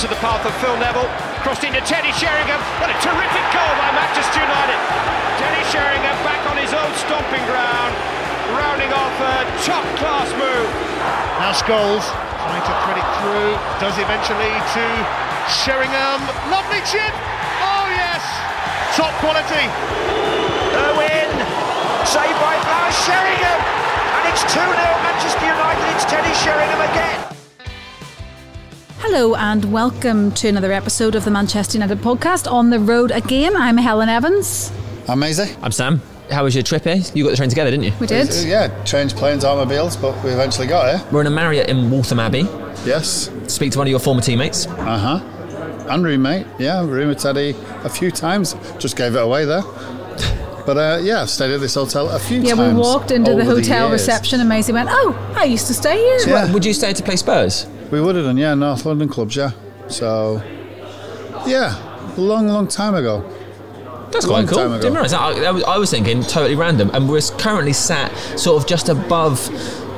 into the path of Phil Neville, crossed into Teddy Sheringham. What a terrific goal by Manchester United. Teddy Sheringham back on his own stomping ground, rounding off a top class move. Now Scholes trying to thread it through, does eventually to Sheringham. Lovely chip! Oh yes! Top quality! Irwin, saved by Blas Sheringham. And it's 2 0 Manchester United. It's Teddy Sheringham again. Hello and welcome to another episode of the Manchester United podcast on the road again. I'm Helen Evans. I'm Maisie. I'm Sam. How was your trip here? You got the train together, didn't you? We did. Yeah, trains, planes, automobiles, but we eventually got here. We're in a Marriott in Waltham Abbey. Yes. Speak to one of your former teammates. Uh huh. And roommate. Yeah, roommate Teddy a few times. Just gave it away there. But uh, yeah, I've stayed at this hotel a few Yeah, times. Yeah, we walked into the hotel years. reception and Maisie went, Oh, I used to stay here. Yeah. Would you stay to play Spurs? We would have done, yeah, North London clubs, yeah. So, yeah, a long, long time ago. That's quite cool. time ago. Didn't realise that. I, I was- thinking totally random, and we're currently sat sort of just above.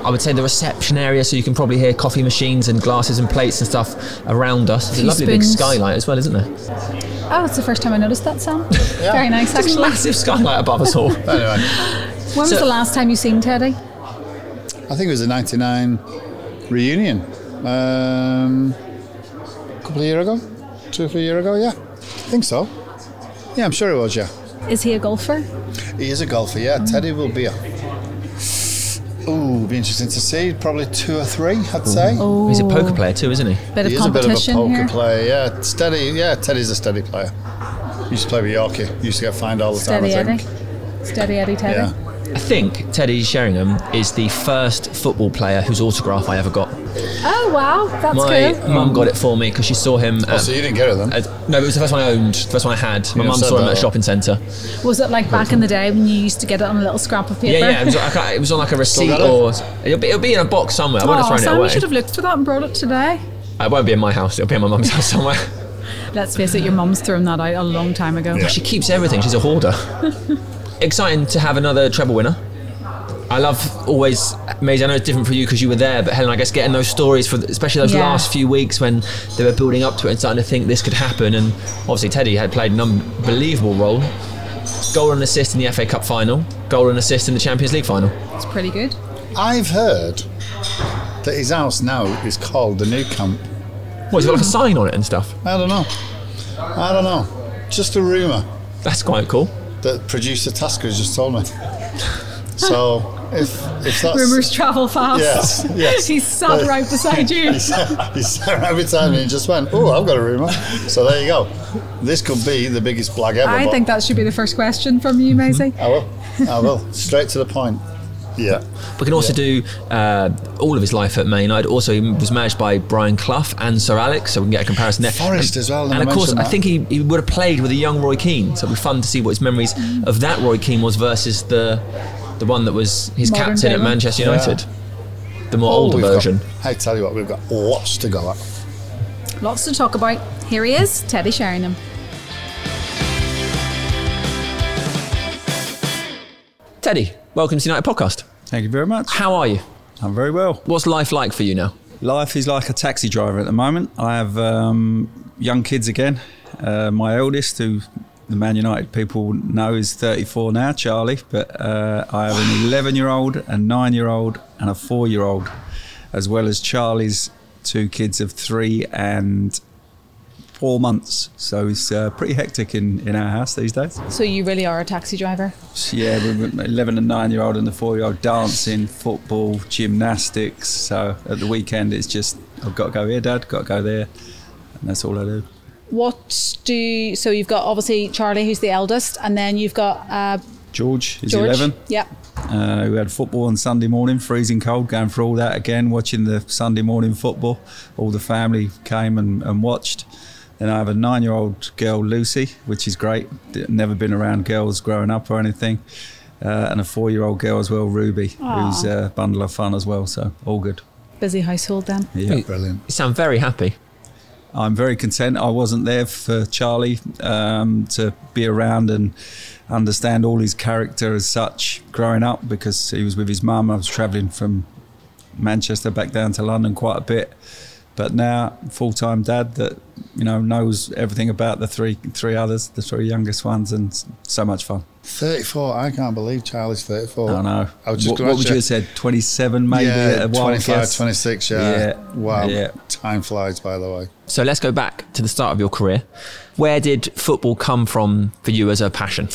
I would say the reception area, so you can probably hear coffee machines and glasses and plates and stuff around us. There's a Few lovely big skylight as well, isn't there? Oh, it's the first time I noticed that, Sam. Very nice, There's a actually. massive skylight above us all. Anyway, When was the last time you seen Teddy? I think it was a 99 reunion. Um, a couple of years ago? Two or three years ago, yeah. I think so. Yeah, I'm sure it was, yeah. Is he a golfer? He is a golfer, yeah. Teddy will be a. Ooh, be interesting to see. Probably two or three, I'd say. Oh, He's a poker player too, isn't he? bit of he is a bit of a poker here. player, yeah. Steady, yeah. Teddy's a steady player. Used to play with Yorkie. Used to get fined all the Steady time. I Eddie. think. Steady Eddie Teddy. Yeah. I think Teddy Sheringham is the first football player whose autograph I ever got. Oh, wow. That's My cool. mum got it for me because she saw him. Oh, at- so um, you didn't get it then? at- no, it was the first one I owned, the first one I had. My Yeah, mum saw him at a shopping centre. Was it like back in the day when you used to get it on a little scrap of paper? Yeah, yeah, it was, like it was on like a receipt it? or it'll be, it'll be in a box somewhere. I won't have Oh, thrown Sam, it away. you should have looked for that and brought it today. It won't be in my house. It'll be in my mum's house somewhere. Let's face it, your mum's thrown that out a long time ago. She keeps everything. She's a hoarder. Exciting to have another treble winner. I love always, Maisie, I know it's different for you because you were there, but Helen, I guess getting those stories for, especially those Yeah. last few weeks when they were building up to it and starting to think this could happen. And obviously, Teddy had played an unbelievable role. Goal and assist in the FA Cup final, goal and assist in the Champions League final. It's pretty good. I've heard that his house now is called the Nou Camp. What, has it got like a sign on it and stuff? I don't know. I don't know. Just a rumour That's quite cool. That producer Tasker has just told me. So if if that's Rumours travel fast. Yes, yes. He's sat But- right beside you. he sat, he sat right beside me and just went, "Oh, I've got a rumour." So there you go. This could be the biggest blag ever. I think that should be the first question from you, Maisie. I will. I will. Straight to the point. Yeah. We can also do uh, all of his life at Man United. Also, he was managed by Brian Clough and Sir Alex, so we can get a comparison there. Forest and, as well, And never of course, mentioned I think he, he would have played with a young Roy Keane, so it'd be fun to see what his memories of that Roy Keane was versus the the one that was his Modern captain day at one. Manchester Yeah. United, the more Oh, older we've got- version. I tell you what, we've got lots to go at. Lots to talk about. Here he is, Teddy Sheringham. Teddy, welcome to the United podcast. Thank you very much. How are you? I'm very well. What's life like for you now? Life is like a taxi driver at the moment. I have um, young kids again. Uh, my eldest, who the Man United people know is 34 now, Charlie, but uh, I have an 11 year old, a 9 year old, and a 4 year old, as well as Charlie's two kids of 3 and 4 months. So it's uh, pretty hectic in, in our house these days. So you really are a taxi driver. Yeah, we're 11 and 9 year old and the 4 year old dancing, football, gymnastics. So at the weekend, it's just, I've got to go here, Dad, got to go there. And that's all I do. What do you, so you've got obviously Charlie, who's the eldest, and then you've got uh, George is George. 11. Yep. Uh, we had football on Sunday morning, freezing cold, going through all that again, watching the Sunday morning football. All the family came and, and watched. Then I have a nine year old girl, Lucy, which is great. Never been around girls growing up or anything. Uh, and a four year old girl as well, Ruby, who's a bundle of fun as well. So all good. Busy household then. Yeah. Brilliant. You sound very happy. I'm very content. I wasn't there for Charlie um, to be around and understand all his character as such growing up because he was with his mum. I was travelling from Manchester back down to London quite a bit. But now full time dad that you know knows everything about the three three others, the three youngest ones, and so much fun. 34. I can't believe Charlie's 34. I know. I was just what, what would ask you have said? Twenty seven, maybe. yeah, at 25, 26, yeah. Yeah, Wow. yeah. Time flies, by the way. So let's go back to the start of your career. Where did football come from for you as a passion?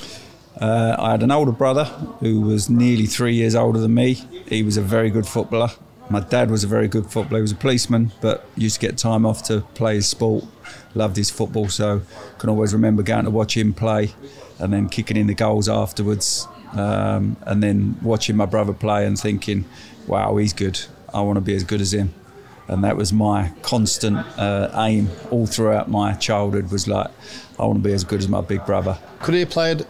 Uh, I had an older brother who was nearly three years older than me. He was a very good footballer. My dad was a very good footballer. He was a policeman, but used to get time off to play his sport. Loved his football, so can always remember going to watch him play, and then kicking in the goals afterwards, um, and then watching my brother play and thinking, "Wow, he's good. I want to be as good as him." And that was my constant uh, aim all throughout my childhood. Was like, I want to be as good as my big brother. Could he have played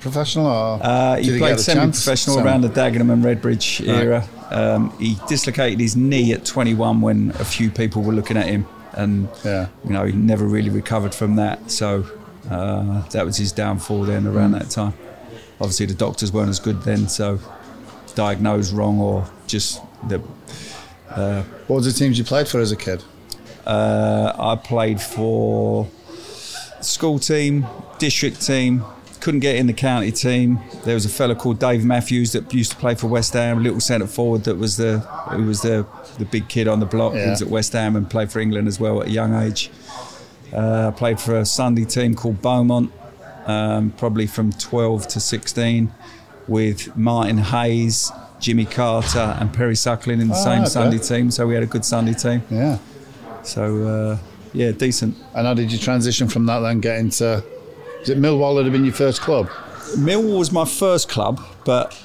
professional or? Uh, he played semi-professional Semi. around the Dagenham and Redbridge Right. era. Um, he dislocated his knee at 21 when a few people were looking at him, and Yeah. you know he never really recovered from that. So uh, that was his downfall then around that time. Obviously, the doctors weren't as good then, so diagnosed wrong or just the. What was the teams you played for as a kid? Uh, I played for school team, district team. Couldn't get in the county team. There was a fella called Dave Matthews that used to play for West Ham, a little centre forward that was the who was the the big kid on the block. He was at West Ham and played for England as well at a young age. Uh, I played for a Sunday team called Beaumont, um, probably from 12 to 16, with Martin Hayes, Jimmy Carter, and Perry Suckling in the Oh, same okay. Sunday team. So we had a good Sunday team. Yeah. So uh, yeah, decent. And how did you transition from that then get into? Is it Millwall that had been your first club? Millwall was my first club, but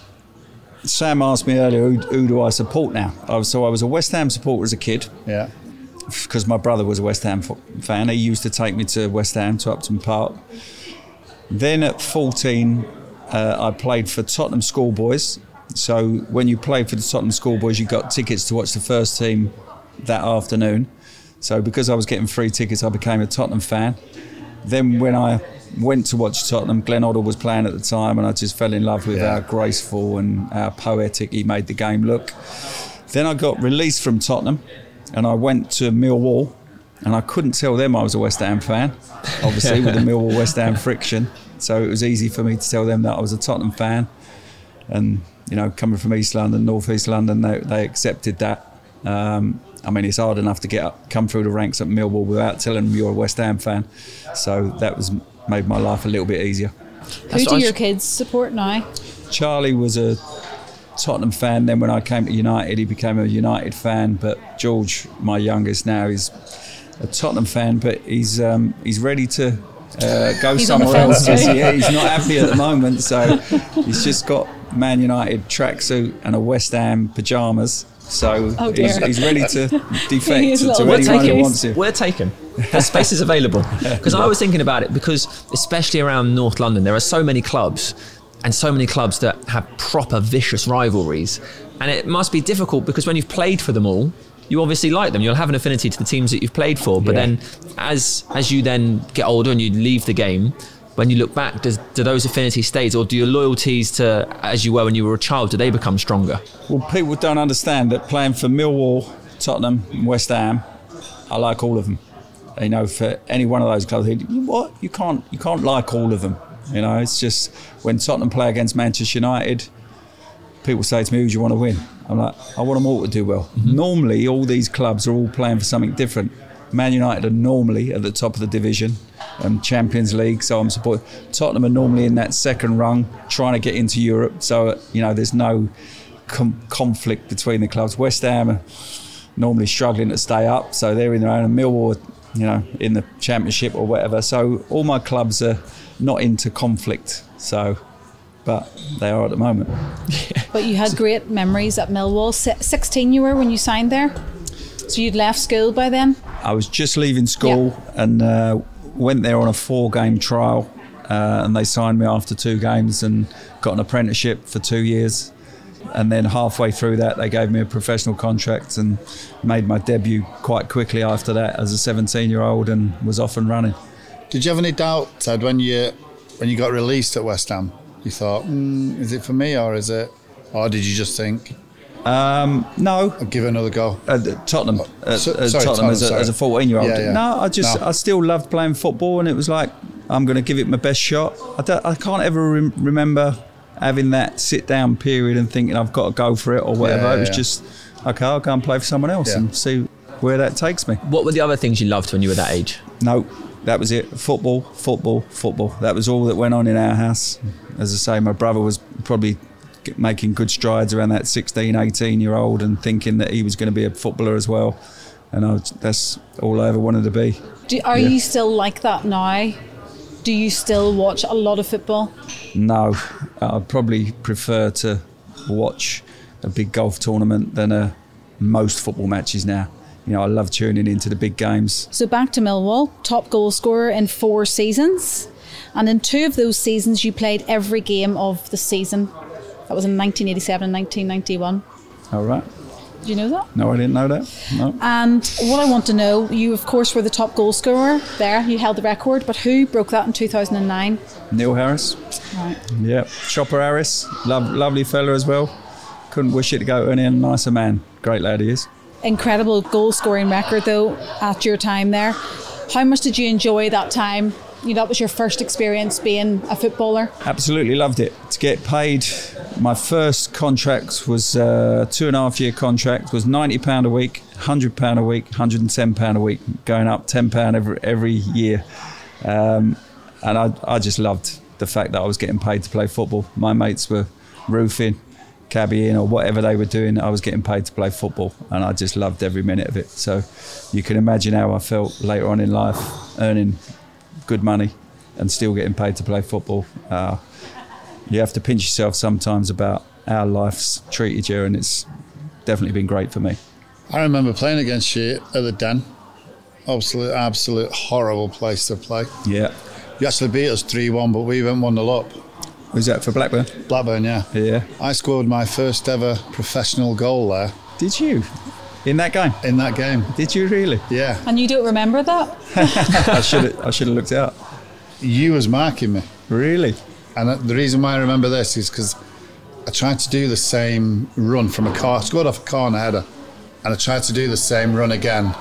Sam asked me earlier, who, who do I support now? I was, so I was a West Ham supporter as a kid Yeah. because my brother was a West Ham fan. He used to take me to West Ham to Upton Park. Then at 14, uh, I played for Tottenham Schoolboys. So when you played for the Tottenham Schoolboys, you got tickets to watch the first team that afternoon. So because I was getting free tickets, I became a Tottenham fan. Then when I went to watch Tottenham, Glenn Hoddle was playing at the time, and I just fell in love with Yeah. how graceful and how poetic he made the game look. Then I got released from Tottenham, and I went to Millwall, and I couldn't tell them I was a West Ham fan, obviously with the Millwall West Ham friction. So it was easy for me to tell them that I was a Tottenham fan, and you know, coming from East London, North East London, they, they accepted that. Um, I mean, it's hard enough to get up, come through the ranks at Millwall without telling them you're a West Ham fan. So that was made my life a little bit easier. Who do what I your was- kids support now? Charlie was a Tottenham fan. Then when I came to United, he became a United fan. But George, my youngest now, is a Tottenham fan, but he's um, he's ready to. Uh, go He's somewhere else. too. yeah, he's not happy at the moment, so he's just got Man United tracksuit and a West Ham pajamas. So Oh, he's, he's ready to He defect is to, to anyone who taken. wants him. We're taken. The space is available. Because I was thinking about it because especially around North London, there are so many clubs and so many clubs that have proper vicious rivalries. And it must be difficult because when you've played for them all, you obviously like them. You'll have an affinity to the teams that you've played for. But Yeah. then as as you then get older and you leave the game, when you look back, does, do those affinities stay, or do your loyalties to as you were when you were a child, do they become stronger? Well, people don't understand that playing for Millwall, Tottenham, and West Ham, I like all of them. You know, for any one of those clubs, you- what you can't you can't like all of them. You know, it's just when Tottenham play against Manchester United, people say to me, "Who do you want to win?" I'm like, I want them all to do well. Mm-hmm. Normally, all these clubs are all playing for something different. Man United are normally at the top of the division, um, Champions League. So I'm supporting. Tottenham are normally in that second rung, trying to get into Europe. So you know, there's no com- conflict between the clubs. West Ham are normally struggling to stay up, so they're in their own. And Millwall, you know, in the Championship or whatever. So all my clubs are not into conflict. So, but they are at the moment. But you had great memories at Millwall. Si- 16 you were when you signed there? So you'd left school by then? I was just leaving school and uh, went there on a four game trial. Uh, and they signed me after two games and got an apprenticeship for two years. And then halfway through that, they gave me a professional contract and made my debut quite quickly after that as a 17 year old and was off and running. Did you have any doubt, Ted, when you when you got released at West Ham? You thought, mm, is it for me or is it? Or did you just think, Um, no, I'll give it another go. uh, Tottenham, uh, So- sorry, Tottenham, as, a, Tottenham, as a 14 year old. Yeah, yeah. No, I just, No. I still loved playing football, and it was like, I'm going to give it my best shot. I, don't, I can't ever rem- remember having that sit down period and thinking I've got to go for it or whatever. Yeah, it was yeah. just, okay, I'll go and play for someone else Yeah. and see where that takes me. What were the other things you loved when you were that age? No, that was it. Football, football, football. That was all that went on in our house. As I say, my brother was probably g- making good strides around that 16, 18 year old and thinking that he was going to be a footballer as well. And I was, that's all I ever wanted to be. Do, are Yeah. you still like that now? Do you still watch a lot of football? No, I'd probably prefer to watch a big golf tournament than a, most football matches now. You know, I love tuning into the big games. So back to Millwall, top goal scorer in four seasons. And in two of those seasons, you played every game of the season. That was in 1987 and 1991. All right. Did you know that? No, I didn't know that. No. And what I want to know, you of course were the top goal scorer there. You held the record, but who broke that in 2009? Neil Harris. Right. Yeah, Chopper Harris, lov lovely fella as well. Couldn't wish it to go any nicer man. Great lad he is. Incredible goal scoring record though at your time there. How much did you enjoy that time? You know, that was your first experience being a footballer. Absolutely loved it. To get paid, my first contract was a two and a half year contract. Was ninety pound a week, hundred pound a week, hundred and ten pound a week, going up ten pound every every year. Um, and I, I just loved the fact that I was getting paid to play football. My mates were roofing, cabbying, or whatever they were doing. I was getting paid to play football, and I just loved every minute of it. So you can imagine how I felt later on in life, earning good money and still getting paid to play football. Uh, you have to pinch yourself sometimes about how life's treated you, and it's definitely been great for me. I remember playing against you at the Den. Absolute, absolute horrible place to play. Yeah. You actually beat us 3 1, but we went 1 0 up. Was that for Blackburn? Blackburn, yeah. Yeah. I scored my first ever professional goal there Did you? In that game? in that game. Did you really? Yeah. And you don't remember that? I should have. I should have looked out. You was marking me. Really? And the reason why I remember this is because I tried to do the same run from a car, I scored off a corner header, and I tried to do the same run again.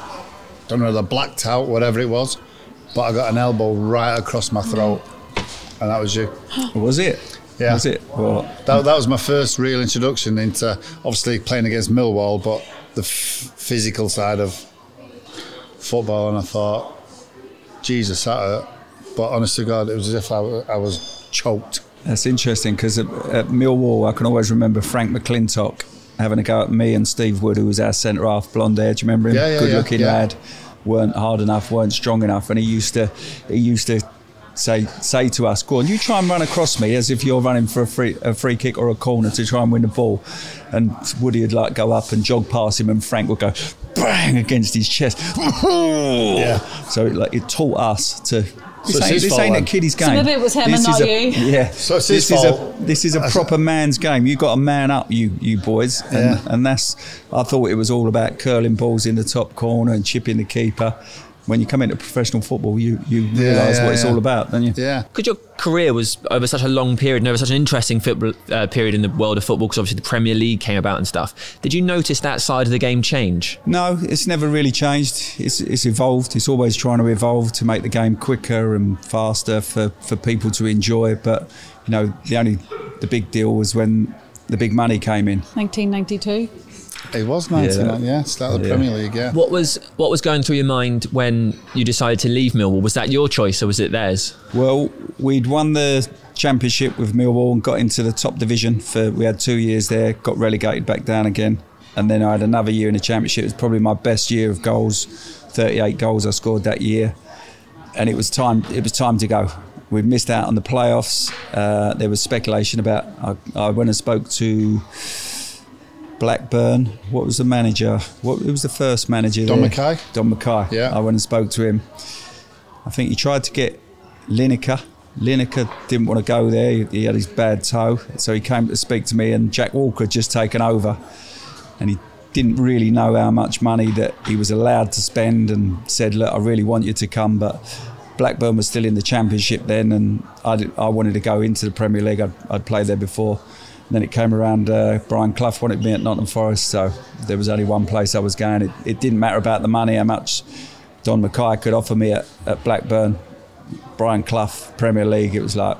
Don't know, the blacked out, whatever it was, but I got an elbow right across my throat, and that was you. Was it? Yeah. Was it? Well, That, that was my first real introduction into obviously playing against Millwall, but the f- physical side of football, and I thought, Jesus, that. But honest to God, it was as if I, I was choked. That's interesting because at, at Millwall, I can always remember Frank McLintock having a go at me and Steve Wood, who was our centre half, blonde hair. Do you remember him? Yeah, yeah, Good yeah, looking lad. weren't hard enough, weren't strong enough, and he used to he used to say say to us, "Go on, you try and run across me as if you're running for a free a free kick or a corner to try and win the ball." And Woody would like go up and jog past him, and Frank would go bang against his chest. Yeah. So it, like it taught us to. This ain't, this ain't a kiddie's So game. maybe it was him and This not is a- you. Yeah. So it's this his is fault. a this is a proper man's game. You got to man up, you you boys, and, Yeah. and that's. I thought it was all about curling balls in the top corner and chipping the keeper. When you come into professional football, you you realise yeah, what it's all about, don't you? Yeah. Because your career was over such a long period and over such an interesting football, uh, period in the world of football, because obviously the Premier League came about and stuff. Did you notice that side of the game change? No, it's never really changed. It's, it's evolved. It's always trying to evolve to make the game quicker and faster for, for people to enjoy. But you know, the only the big deal was when the big money came in. 1992. It was 99, Yeah. yeah. Start of the Yeah. Premier League, yeah. What was what was going through your mind when you decided to leave Millwall? Was that your choice or was it theirs? Well, we'd won the championship with Millwall and got into the top division for we had two years there, got relegated back down again. And then I had another year in the championship. It was probably my best year of goals. 38 goals I scored that year. And it was time it was time to go. We'd missed out on the playoffs. Uh, there was speculation about I, I went and spoke to Blackburn. What was the manager? What who was the first manager? Don there? Mackay? Don Mackay. Yeah. I went and spoke to him. I think he tried to get Lineker. Lineker didn't want to go there. He, he had his bad toe, so he came to speak to me. And Jack Walker had just taken over, and he didn't really know how much money that he was allowed to spend, and said, "Look, I really want you to come, but." Blackburn was still in the Championship then, and I, I wanted to go into the Premier League. I'd, I'd played there before. Then it came around. Uh, Brian Clough wanted me at Nottingham Forest, so there was only one place I was going. It, it didn't matter about the money, how much Don Mackay could offer me at, at Blackburn. Brian Clough, Premier League. It was like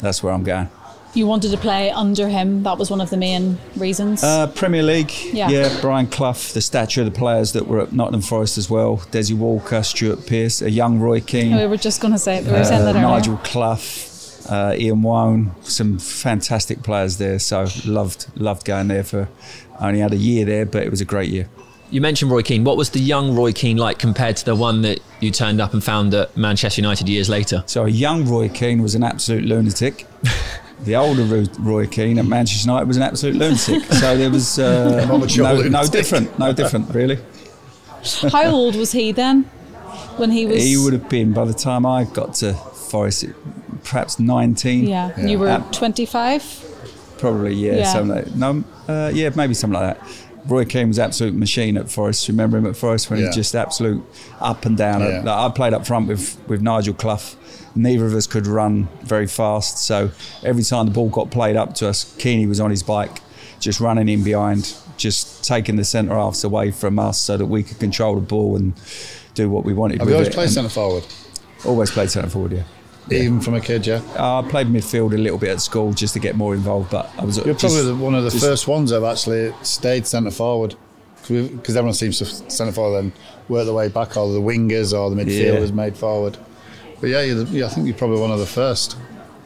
that's where I'm going. You wanted to play under him. That was one of the main reasons. Uh, Premier League, Yeah. yeah. Brian Clough, the stature of the players that were at Nottingham Forest as well. Desi Walker, Stuart Pearce, a young Roy Keane. we were just going to say it. We were saying Uh, that earlier. Nigel Clough, uh, Ian Woan, some fantastic players there. So loved loved going there for. I only had a year there, but it was a great year. You mentioned Roy Keane. What was the young Roy Keane like compared to the one that you turned up and found at Manchester United years later? So a young Roy Keane was an absolute lunatic. The older Roy Keane at Manchester United was an absolute lunatic. So there was uh, no, no different, no different really. How old was he then? When he was. He would have been by the time I got to Forest, perhaps 19. Yeah. and You were Uh, 25? Probably, yeah, Yeah. something like No, uh, yeah, maybe something like that. Roy Keane was absolute machine at Forest. Remember him at Forest when he was just absolute up and down. Yeah. Like, I played up front with, with Nigel Clough. Neither of us could run very fast, so every time the ball got played up to us, Keeney was on his bike, just running in behind, just taking the centre halves away from us so that we could control the ball and do what we wanted. Have with you always it. played centre forward? Always played centre forward, yeah. Even from a kid, yeah? Uh, I played midfield a little bit at school just to get more involved, but I was You're just- probably the, one of the just- first ones I've actually stayed centre forward. Because everyone seems to centre forward and work their way back, or the wingers or the midfielders Yeah. made forward. But yeah, you're the, yeah, I think you're probably one of the first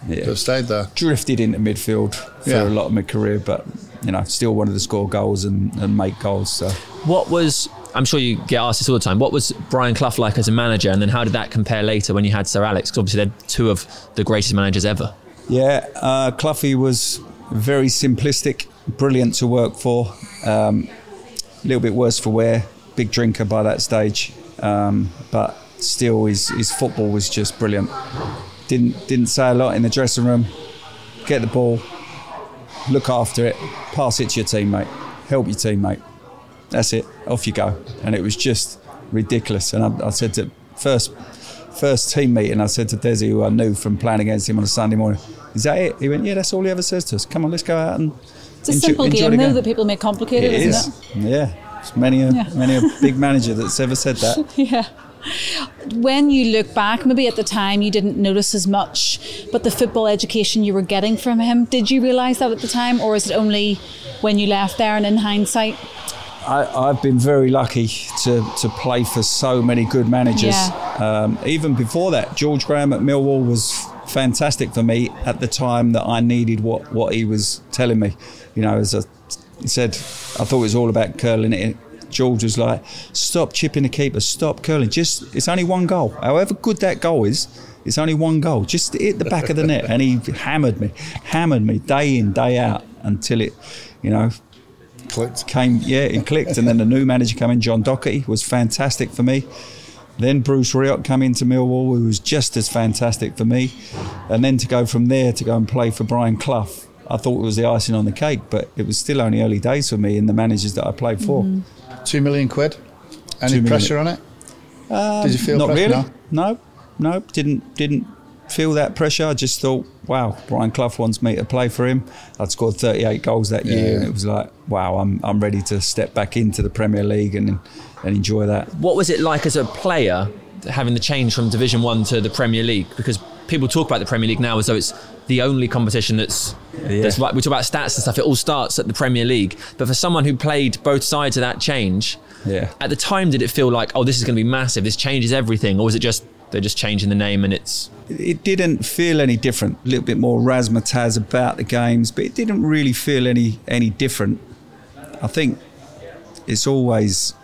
yeah. to have stayed there. drifted into midfield for Yeah. a lot of my career, but you know, still wanted to score goals and, and make goals. So What was, I'm sure you get asked this all the time, what was Brian Clough like as a manager? And then how did that compare later when you had Sir Alex? Because obviously they're two of the greatest managers ever. yeah, uh, Cloughie was very simplistic, brilliant to work for. Um, a little bit worse for wear, big drinker by that stage, um, but still his, his football was just brilliant. Didn't didn't say a lot in the dressing room. Get the ball, look after it, pass it to your teammate, help your teammate. That's it. Off you go. And it was just ridiculous. And I, I said to first first team meeting, I said to Desi, who I knew from playing against him on a Sunday morning, "Is that it?" He went, "Yeah, that's all he ever says to us. Come on, let's go out and." It's a enjoy- simple enjoy game, though, that people make complicated, It isn't is. Yeah. It's many a Yeah. many a big manager that's ever said that. Yeah. When you look back, maybe at the time you didn't notice as much, but the football education you were getting from him, did you realise that at the time, or is it only when you left there and in hindsight? I, I've been very lucky to, to play for so many good managers. Yeah. Um, even before that, George Graham at Millwall was fantastic for me at the time that I needed what, what he was telling me. You know, as I said, I thought it was all about curling it. George was like, "Stop chipping the keeper, stop curling. Just it's only one goal. However good that goal is, it's only one goal. Just hit the back of the net." And he hammered me, hammered me day in day out until it, you know, Clicked. came, yeah, it clicked. And then the new manager came in, John Docherty, was fantastic for me. Then Bruce Rioch came into Millwall, who was just as fantastic for me. And then to go from there to go and play for Brian Clough, I thought it was the icing on the cake, but it was still only early days for me in the managers that I played for. Mm-hmm. Two million quid. Any Two million. pressure on it? Did you feel Not pressure? really. No? No, no, didn't didn't feel that pressure. I just thought, wow, Brian Clough wants me to play for him. I'd scored 38 goals that year, and it was like, wow, I'm I'm ready to step back into the Premier League and and enjoy that. What was it like as a player having the change from Division One to the Premier League? Because people talk about the Premier League now as though it's the only competition that's. that's right. We talk about stats and stuff. It all starts at the Premier League. But for someone who played both sides of that change, Yeah. at the time, did it feel like, oh, this is going to be massive? This changes everything, or was it just they're just changing the name and it's It didn't feel any different. A little bit more razzmatazz about the games, but it didn't really feel any any different. I think it's always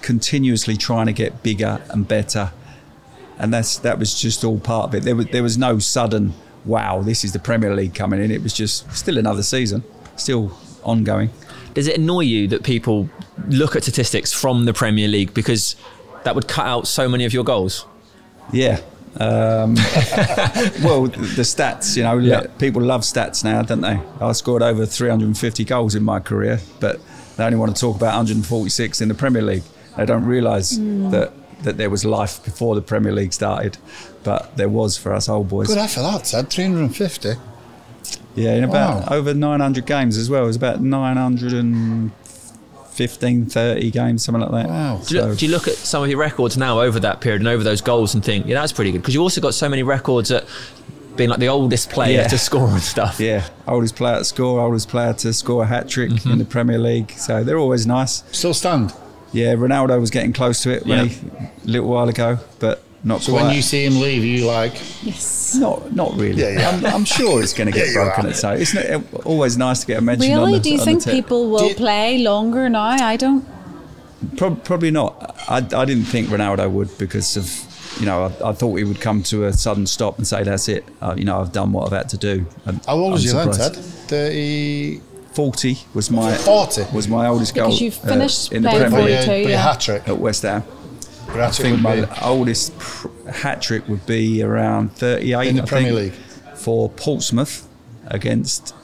continuously trying to get bigger and better, and that's that was just all part of it. There was there was no sudden wow, this is the Premier League coming in. It was just still another season, still ongoing. Does it annoy you that people look at statistics from the Premier League because that would cut out so many of your goals? Yeah. Um, well, the stats, you know, Yeah. people love stats now, don't they? I scored over 350 goals in my career, but they only want to talk about 146 in the Premier League. They don't realise that, that there was life before the Premier League started, but there was for us old boys. Good effort, that, Ted. 350. Yeah, in about Wow. over 900 games as well. It was about 915, 30 games, something like that. Wow. Do you, look, So- do you look at some of your records now over that period and over those goals and think, yeah, that's pretty good? Because you've also got so many records at being like the oldest player Yeah. to score and stuff. Yeah, oldest player to score, oldest player to score a hat trick Mm-hmm. in the Premier League. So they're always nice. Still stand. Yeah, Ronaldo was getting close to it when Yeah. he, a little while ago, but not So quite. when you see him leave, you like, Yes. not, not really. Yeah, yeah. I'm, I'm sure it's going to get Yeah, broken at so. It's not, always nice to get a mention. on Really? the, Do you on think people will you- play longer now? I don't. Prob- probably not. I, I didn't think Ronaldo would because of, you know, I, I thought he would come to a sudden stop and say, "That's it." Uh, you know, I've done what I've had to do. And how old was I'm you then. Ted? 30, Forty was my 40? was my oldest goal. Because you uh, finished in the Premier League your, 42, but your yeah. hat trick. at West Ham. Your hat I think my be oldest pr- hat trick would be around 38 In the I Premier think, League? for Portsmouth against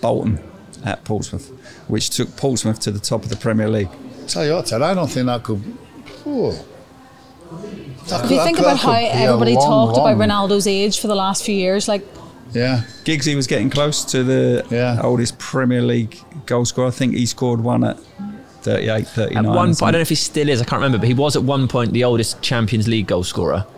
Bolton at Portsmouth, which took Portsmouth to the top of the Premier League. Tell you what, Ted, I don't think that could. Ooh. That If you think that about how everybody long, talked about Ronaldo's age for the last few years, like Yeah. Giggsy was getting close to the Yeah. oldest Premier League goal scorer. I think he scored one at 38, 39. At one point, I don't know if he still is, I can't remember, but he was at one point the oldest Champions League goal scorer. Oh,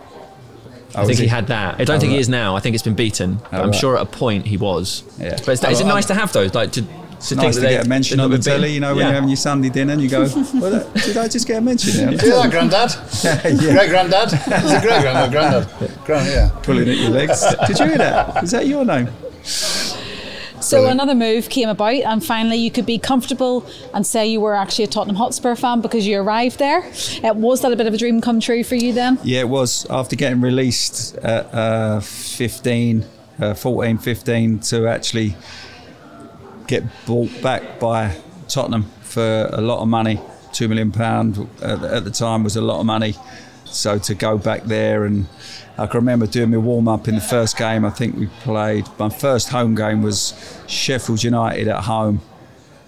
I was think he? he? had that. I don't oh, think he is now. I think it's been beaten. But Oh, I'm right. sure at a point he was. Yeah. But is, that, is it Oh, nice to have those? Like to, to It's think nice that to they- get a mention on the telly, beaten? you know, when Yeah. you're having your Sunday dinner and you go, well, did I just get a mention there? See that, Grandad? Great Grandad? Is it great Grandad? Grandad. Grand, yeah. Pulling at your legs. Did you hear that? Is that your name? So Brilliant. another move came about, and finally you could be comfortable and say you were actually a Tottenham Hotspur fan because you arrived there. Uh, was that a bit of a dream come true for you then? Yeah, it was. After getting released at uh, 15, uh, 14, 15, to actually get bought back by Tottenham for a lot of money, £2 million at, at the time was a lot of money. So to go back there and I can remember doing my warm up in the first game. I think we played. My first home game was Sheffield United at home.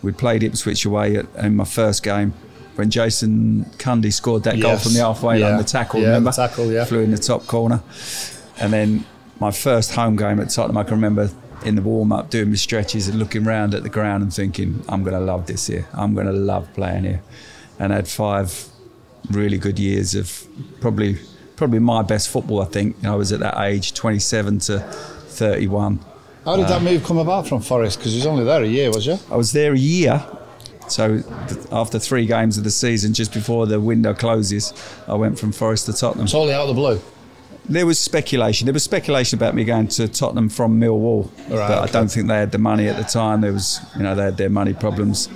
We played Ipswich away at, in my first game when Jason Cundy scored that goal from the halfway line, the tackle. Yeah, remember? the tackle, yeah. Flew in the top corner. And then my first home game at Tottenham, I can remember in the warm up doing my stretches and looking round at the ground and thinking, I'm going to love this here. I'm going to love playing here. And I had five really good years of probably probably my best football. I think I was at that age, 27 to 31. How did that um, move come about from Forest? Because you was only there a year, was you? I was there a year. So th- after three games of the season, just before the window closes, I went from Forest to Tottenham. Totally out of the blue. There was speculation. There was speculation about me going to Tottenham from Millwall, Right, but I don't think they had the money at the time. There was, you know, they had their money problems.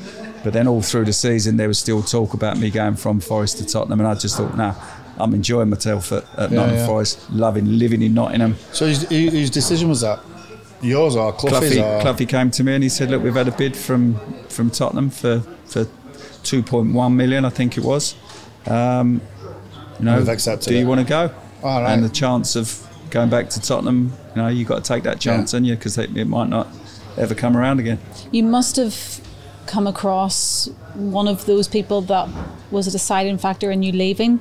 But then all through the season, there was still talk about me going from Forest to Tottenham, and I just thought, nah, I'm enjoying myself at, at Yeah, Nottingham yeah. Forest, loving living in Nottingham. So whose, whose decision was that? Yours or Cloughie's? Cloughie, or? Cloughie came to me and he said, "Look, we've had a bid from from Tottenham for for 2.1 million, I think it was. Um, you know, We've accepted do you it. want to go? All right. And the chance of going back to Tottenham, you know, you've got to take that chance, Yeah. haven't you? Because it, it might not ever come around again. You must have come across one of those people that was a deciding factor in you leaving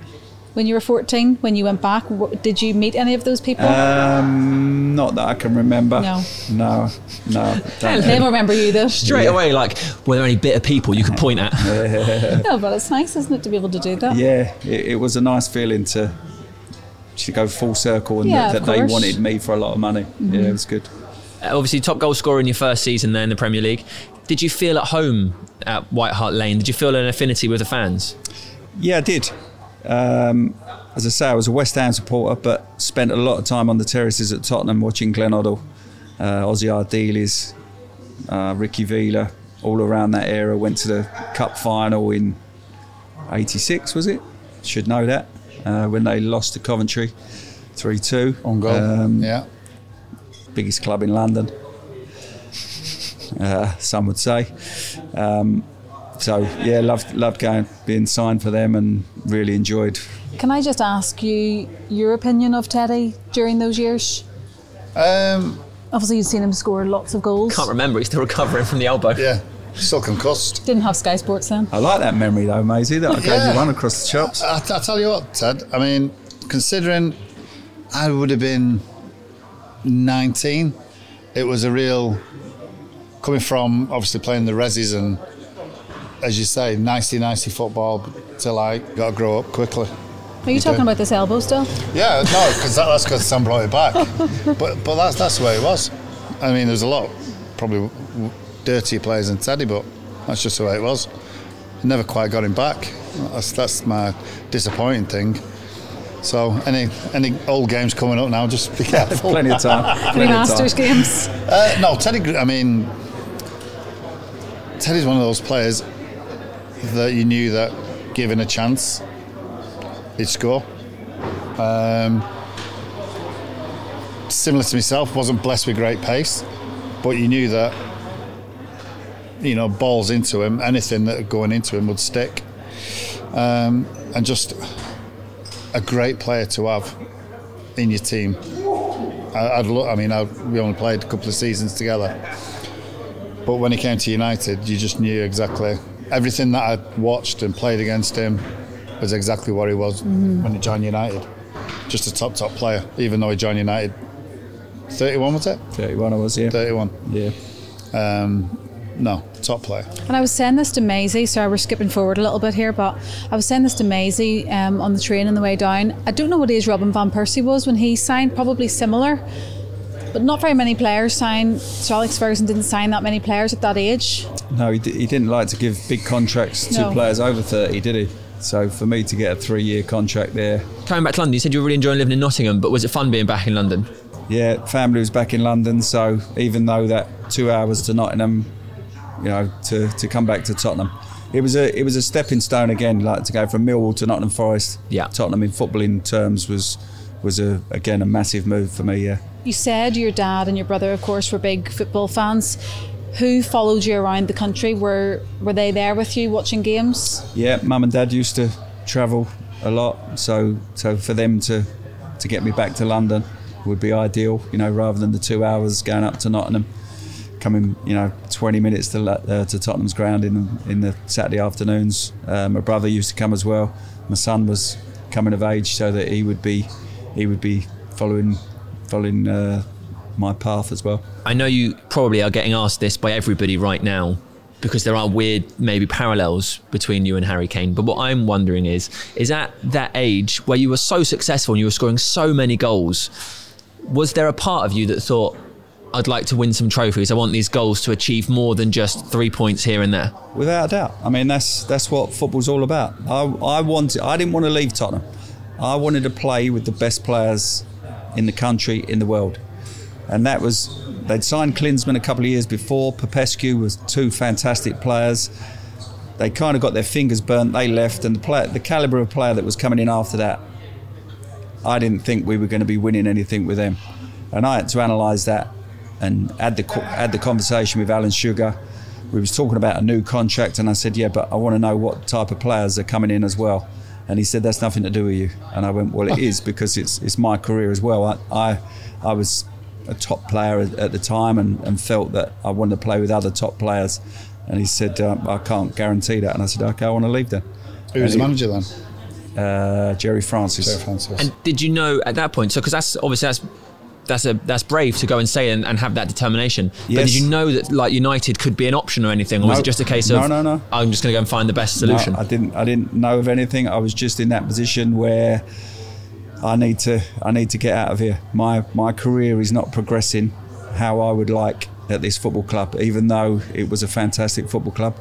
when you were 14, when you went back. Wh- Did you meet any of those people? Um, not that I can remember. No. no, no. don't they remember you though. Straight away, like, were there any bitter people you could point at? No, but it's nice, isn't it, to be able to do that? yeah, it, it was a nice feeling to to go full circle and Yeah, that, that they wanted me for a lot of money. Yeah, it was good. Uh, Obviously, top goal scorer in your first season there in the Premier League. Did you feel at home at White Hart Lane? Did you feel an affinity with the fans? Yeah, I did. Um, as I say, I was a West Ham supporter, but spent a lot of time on the terraces at Tottenham watching Glenn Hoddle, uh, Ossie Ardiles, uh, Ricky Villa, all around that era. Went to the Cup final in '86, was it? Should know that uh, when they lost to Coventry, three-two On goal. Um, yeah. biggest club in London. Uh, some would say. Um, so yeah, loved loved going, being signed for them, and really enjoyed. Can I just ask you your opinion of Teddy during those years? Um, Obviously, you've seen him score lots of goals. Can't remember. He's still recovering from the elbow. yeah. Still concussed. Didn't have Sky Sports then. I like that memory though, Maisie, that I gave Yeah. you one across the chops. I, I tell you what, Ted. I mean, considering I would have been 19, it was a real coming from obviously playing the resis and as you say, nicey nicey football till I got to grow up quickly. Are you talking about this elbow still? Yeah, no, because that, that's because Sam brought it back. but but that's that's the way it was. I mean, there's a lot probably w- dirtier players than Teddy, but that's just the way it was. Never quite got him back. That's that's my disappointing thing. So any any old games coming up now, just be careful. Plenty of time. Any Plenty of time. Masters games? Uh, no, Teddy. I mean, Teddy's one of those players that you knew that given a chance, he'd score. Um, similar to myself, wasn't blessed with great pace, but you knew that you know balls into him, anything that going into him would stick, um, and just a great player to have in your team. I, I'd look. I mean, I, we only played a couple of seasons together, but when he came to United, you just knew exactly everything that I'd watched and played against him was exactly what he was when he joined United. Just a top top player, even though he joined United. Thirty-one was it? 31 I was, yeah. Thirty-one. Yeah. Um, no, top player. And I was saying this to Maisie, sorry we're skipping forward a little bit here, but I was saying this to Maisie um, on the train on the way down. I don't know what age Robin Van Persie was when he signed, probably similar, but not very many players signed. Sir Alex Ferguson didn't sign that many players at that age. No, he, d- he didn't like to give big contracts to No. players over 30, did he? So for me to get a three year contract there, Coming back to London, you said you were really enjoying living in Nottingham, but was it fun being back in London? yeah, family was back in London. So even though that two hours to Nottingham, you know, to, to come back to Tottenham, it was a it was a stepping stone again, like to go from Millwall to Nottingham Forest. Yeah. Tottenham in footballing terms was was a again a massive move for me. Yeah. You said your dad and your brother, of course, were big football fans. Who followed you around the country? Were were they there with you watching games? Yeah, mum and dad used to travel a lot, so so for them to to get me back to London would be ideal, you know, rather than the two hours going up to Nottingham, coming, you know, 20 minutes to uh, to Tottenham's ground in in the Saturday afternoons. Uh, my brother used to come as well. My son was coming of age, so that he would be he would be following following uh, my path as well. I know you probably are getting asked this by everybody right now because there are weird maybe parallels between you and Harry Kane. But what I'm wondering is, is at that age where you were so successful and you were scoring so many goals, was there a part of you that thought, I'd like to win some trophies. I want these goals to achieve more than just three points here and there. Without a doubt. I mean, that's that's what football's all about. I, I wanted. I didn't want to leave Tottenham. I wanted to play with the best players in the country, in the world, and that was. They'd signed Klinsmann a couple of years before. Popescu was two fantastic players. They kind of got their fingers burnt. They left, and the player, the caliber of player that was coming in after that, I didn't think we were going to be winning anything with them, and I had to analyse that and had the had the conversation with Alan Sugar. We was talking about a new contract, and I said, "Yeah, but I want to know what type of players are coming in as well." And he said, "That's nothing to do with you." And I went, "Well, it is because it's it's my career as well. I I, I was a top player at, at the time, and, and felt that I wanted to play with other top players." And he said, um, "I can't guarantee that." And I said, "Okay, I want to leave then." Who was the manager then? Uh, Gerry Francis. Joe Francis. And did you know at that point? So because that's obviously that's that's a that's brave to go and say and, and have that determination. But did you know that like United could be an option or anything, or was it just a case of No, no, no. I'm just going to go and find the best solution? No, I didn't. I didn't know of anything. I was just in that position where I need to. I need to get out of here. My my career is not progressing how I would like at this football club, even though it was a fantastic football club.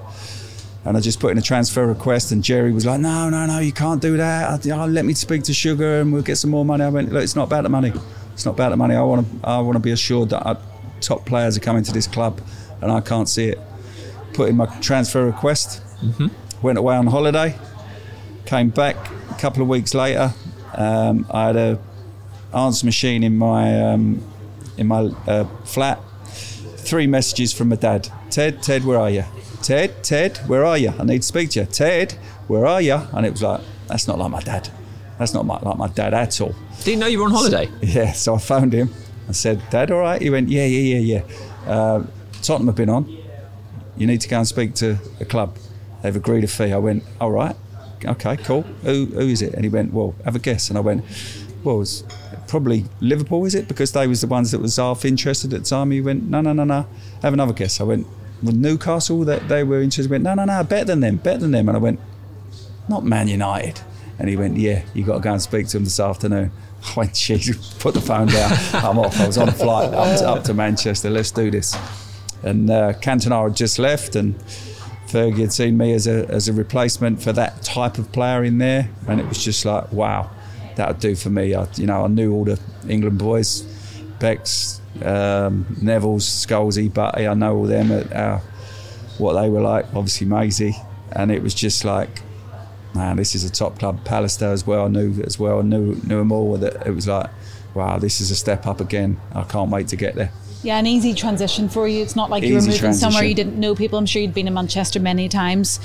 And I just put in a transfer request, and Gerry was like, "No, no, no, you can't do that. I, let me speak to Sugar, and we'll get some more money." I went, "Look, it's not about the money. It's not about the money. I want to. I want to be assured that our top players are coming to this club, and I can't see it." Put in my transfer request. Went away on holiday. Came back a couple of weeks later. Um, I had a answer machine in my um, in my uh, flat. Three messages from my dad. Ted, Ted, where are you? Ted, Ted, where are you? I need to speak to you. Ted, where are you? And it was like, that's not like my dad. That's not my, like my dad at all. Did you know you were on holiday? Yeah, so I phoned him. I said, Dad, all right? He went, Yeah, yeah, yeah, yeah. Uh, Tottenham have been on. You need to go and speak to a club. They've agreed a fee. I went, All right. Okay, cool. Who, who is it? And he went, Well, have a guess. And I went, Well, it's probably Liverpool, is it? Because they was the ones that was half interested at the time. He went, no, no, no, no. Have another guess. I went, well, Newcastle, that they were interested. He went, no, no, no, better than them, better than them. And I went, not Man United. And he went, yeah, you got to go and speak to him this afternoon. Went, jeez, put the phone down. I'm off. I was on a flight up to, up to Manchester. Let's do this. And uh, Cantona had just left, and Fergie had seen me as a, as a replacement for that type of player in there. And it was just like, wow, that would do for me. I, you know, I knew all the England boys, Becks, um, Neville's, Scholesy, Butty. I know all them, at, uh, what they were like. Obviously, Maisie. And it was just like, man, this is a top club. Pallister as well, I knew as well, I knew, knew them all. That it was like, wow, this is a step up again. I can't wait to get there. Yeah, an easy transition for you. It's not like you were Easy moving somewhere you didn't know people. I'm sure you'd been in Manchester many times.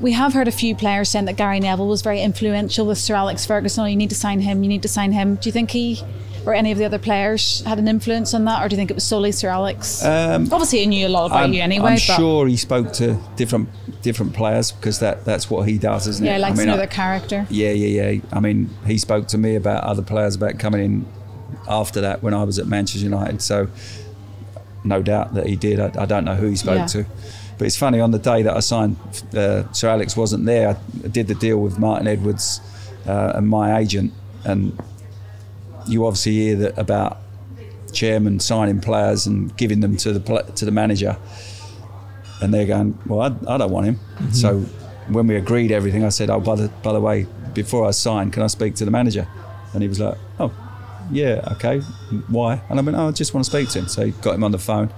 We have heard a few players saying that Gary Neville was very influential with Sir Alex Ferguson. Oh, you need to sign him. You need to sign him. Do you think he or any of the other players had an influence on that, or do you think it was solely Sir Alex? Obviously, he knew a lot about I'm, you anyway. I'm sure he spoke to different different players because that, that's what he does, isn't yeah, it? he likes I mean, to know I- character. Yeah, yeah, yeah. I mean, he spoke to me about other players about coming in after that when I was at Manchester United. So, no doubt that he did. I, I don't know who he spoke Yeah. to. But it's funny, on the day that I signed, uh, Sir Alex wasn't there. I did the deal with Martin Edwards uh, and my agent. And you obviously hear that about chairman signing players and giving them to the to the manager. And they're going, well, I, I don't want him. So when we agreed everything, I said, oh, by the, by the way, before I sign, can I speak to the manager? And he was like, oh, yeah, okay. Why? And I went, oh, I just want to speak to him. So he got him on the phone.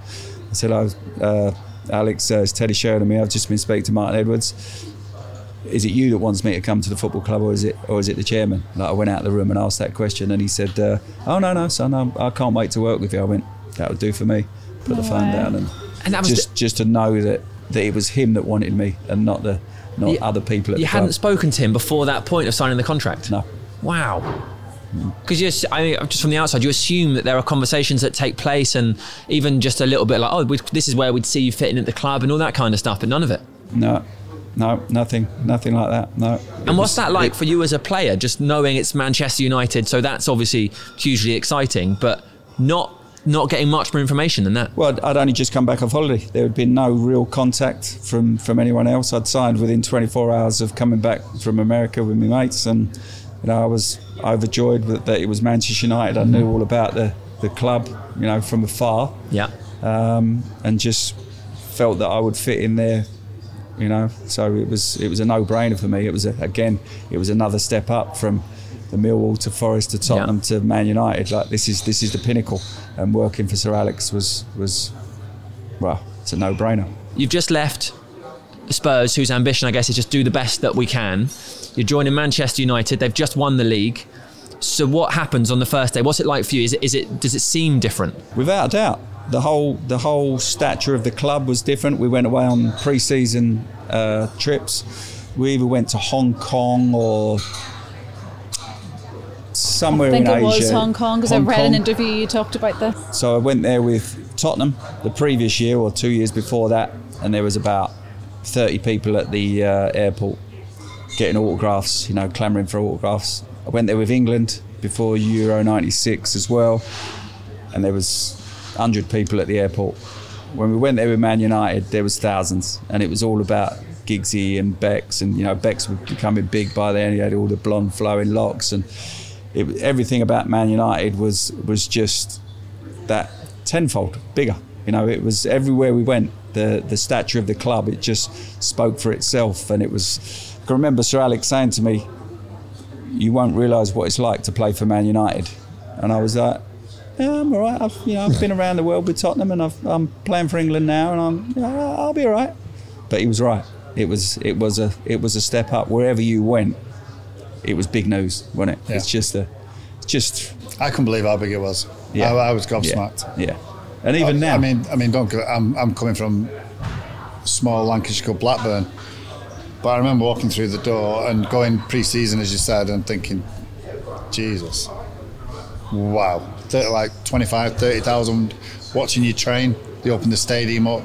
I said, oh, uh, Alex, uh, it's Teddy Sheringham. I've just been speaking to Martin Edwards. Is it you that wants me to come to the football club, or is it, or is it the chairman? Like I went out of the room and asked that question, and he said, uh, "Oh no, no, son, I'm, I can't wait to work with you." I went, "That would do for me." Put the phone way. down, and, And that was just the- just to know that that it was him that wanted me, and not the not You- other people at You hadn't club. spoken to him before that point of signing the contract. No. Wow. Because you, I mean, just from the outside, you assume that there are conversations that take place, and even just a little bit like, oh, we, this is where we'd see you fitting at the club, and all that kind of stuff. But none of it. No, no, nothing, nothing like that. No. And what's that like for you as a player, just knowing it's Manchester United? So that's obviously hugely exciting, but not not getting much more information than that. Well, I'd- only just come back off holiday. There had been no real contact from, from anyone else. I'd signed within 24 hours of coming back from America with my mates, and you know I was overjoyed that, that it was Manchester United. I knew all about the, the club, you know, from afar, Yeah. um, and just felt that I would fit in there. You know, so it was it was a no-brainer for me. It was a, again, it was another step up from the Millwall to Forest to Tottenham to Man United. Like this is this is the pinnacle, and working for Sir Alex was was well, it's a no-brainer. You've just left Spurs, whose ambition, I guess, is just do the best that we can. You're joining Manchester United. They've just won the league. So what happens on the first day? What's it like for you? Is it, is it does it seem different? Without a doubt, the whole the whole stature of the club was different. We went away on pre-season uh, trips. We either went to Hong Kong or somewhere I think in it Asia. was Hong Kong because I read an Kong. interview you talked about this. So I went there with Tottenham the previous year or two years before that, and there was about 30 people at the uh, airport getting autographs, you know, clamouring for autographs. I went there with England before Euro 96 as well, and there was 100 people at the airport. When we went there with Man United, there was thousands, and it was all about Giggsy and Becks, and you know, Becks was becoming big by then. He had all the blonde flowing locks, and it, everything about Man United was was just that tenfold bigger. You know, it was everywhere we went. The the stature of the club it just spoke for itself, and it was. I can remember Sir Alex saying to me, "You won't realise what it's like to play for Man United," and I was like. Yeah, I'm all right. I've, you know, I've been around the world with Tottenham, and I've, I'm playing for England now, and I'm, you know, I'll be all right. But he was right. It was, it was a, it was a step up. Wherever you went, it was big news, wasn't it? Yeah. It's just a, just I couldn't believe how big it was. yeah. I, I was gobsmacked. Yeah, and even I- now, I mean, I mean, don't. I'm, I'm coming from small Lancashire called Blackburn, but I remember walking through the door and going pre-season, as you said, and thinking, Jesus, wow, Th- like 25, 30,000 watching you train. You open the stadium up,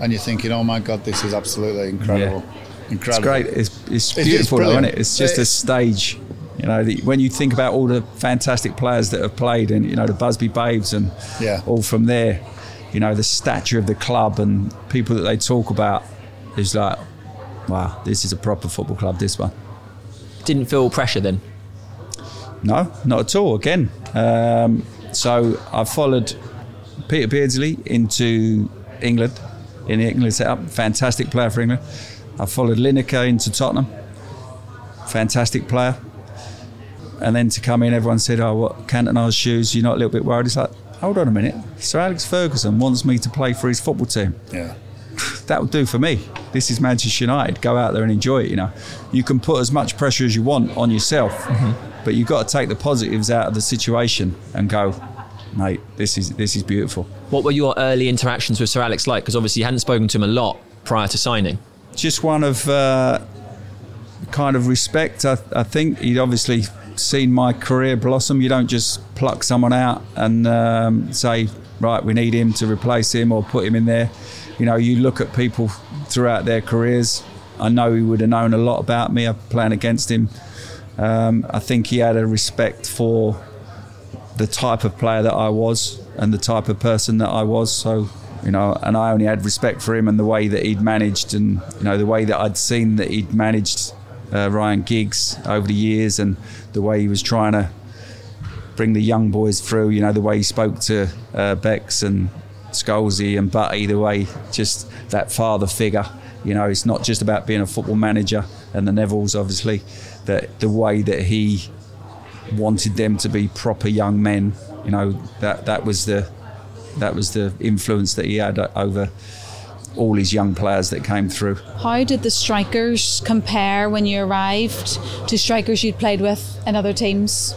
and you're thinking, oh my God, this is absolutely incredible, it's incredible. great. It's, it's It's- it's beautiful, though, isn't it? It's just a stage, you know, the, when you think about all the fantastic players that have played, and you know the Busby Babes, and Yeah. all from there, you know the stature of the club and people that they talk about is like, wow, this is a proper football club. This one. Didn't feel pressure then. No, not at all. Again, um, so I followed Peter Beardsley into England in the England setup. Fantastic player for England. I followed Lineker into Tottenham. Fantastic player. And then to come in, everyone said, "Oh, what Cantona's shoes? You're not a little bit worried?" It's like, hold on a minute. Sir Alex Ferguson wants me to play for his football team Yeah. that would do for me. This is Manchester United. Go out there and enjoy it. You know, you can put as much pressure as you want on yourself, mm-hmm. but you've got to take the positives out of the situation and go, mate. This is this is beautiful. What were your early interactions with Sir Alex like? Because obviously you hadn't spoken to him a lot prior to signing. Just one of uh, kind of respect. I, I think he'd obviously seen my career blossom. You don't just pluck someone out and um, say, right, we need him to replace him or put him in there. You know, you look at people throughout their careers. I know he would have known a lot about me. I'm playing against him. Um, I think he had a respect for the type of player that I was and the type of person that I was. So, you know, and I only had respect for him and the way that he'd managed and, you know, the way that I'd seen that he'd managed uh, Ryan Giggs over the years and the way he was trying to bring the young boys through, you know, the way he spoke to uh, Becks and Scholesy and Butty, the way just that father figure. You know, it's not just about being a football manager and the Nevilles, obviously, that the way that he wanted them to be proper young men. You know that that was the that was the influence that he had over all his young players that came through. How did the strikers compare when you arrived to strikers you'd played with in other teams?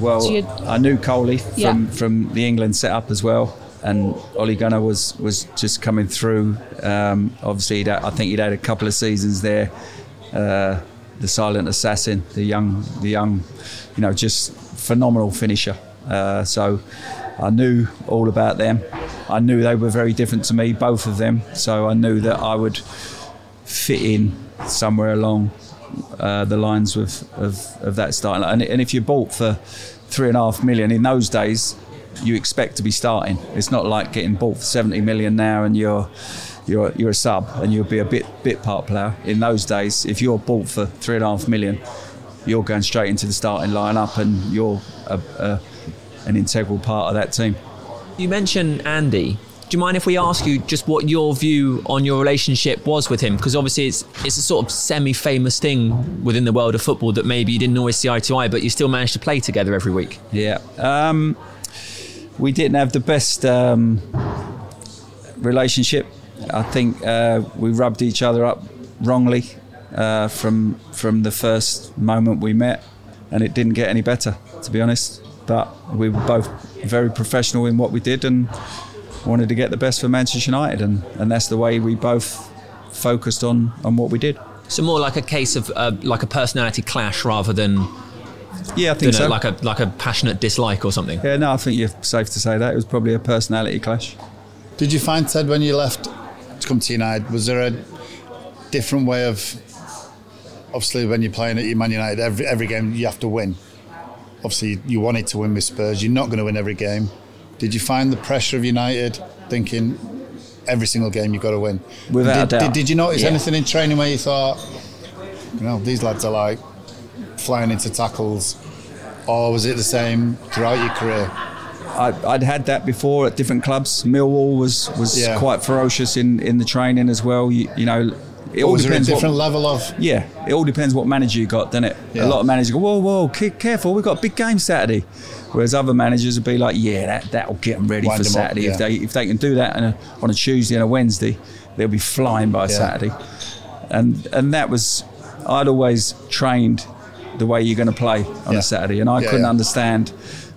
Well, So I knew Coley from, Yeah. from the England setup as well, and Ole Gunnar was was just coming through. Um, obviously, he'd, had- I think he'd had a couple of seasons there. Uh, the silent assassin, the young, the young, you know, just phenomenal finisher. Uh, so I knew all about them. I knew they were very different to me, both of them. So I knew that I would fit in somewhere along uh, the lines of, of, of that style. And, and if you're bought for three and a half million in those days, you expect to be starting. It's not like getting bought for 70 million now and you're you're you're a sub and you'll be a bit bit part player. In those days, if you're bought for three and a half million, you're going straight into the starting lineup and you're a, a, an integral part of that team. You mentioned Andy. Do you mind if we ask you just what your view on your relationship was with him? Because obviously it's it's a sort of semi-famous thing within the world of football that maybe you didn't always see eye to eye, but you still managed to play together every week. Yeah. Um, we didn't have the best um, relationship. I think uh, we rubbed each other up wrongly uh, from from the first moment we met, and it didn't get any better, to be honest. But we were both very professional in what we did and wanted to get the best for Manchester United, and, and that's the way we both focused on on what we did. So more like a case of uh, like a personality clash rather than Yeah, I think know, so. like a like a passionate dislike or something. yeah, no, I think you're safe to say that it was probably a personality clash. Did you find Ted when you left to come to United? Was there a different way of? Obviously, when you're playing at Man United, every every game you have to win. Obviously, you wanted to win with Spurs. You're not going to win every game. Did you find the pressure of United thinking every single game you've got to win? Without did, doubt. Did, did you notice Yeah. anything in training where you thought, you know, these lads are like flying into tackles, or was it the same throughout your career? I, I'd had that before at different clubs. Millwall was was Yeah. quite ferocious in, in the training as well. You, you know, it all was there a depends. different what, level of? yeah, it all depends what manager you got, doesn't it? Yeah. A lot of managers go, whoa, whoa, careful, we've got a big game Saturday. Whereas other managers would be like, yeah, that that'll get them ready Wind for them up, Saturday. yeah. If they if they can do that on a, on a Tuesday and a Wednesday, they'll be flying by. Saturday. And and that was, I'd always trained the way you're going to play on a Saturday, and I couldn't understand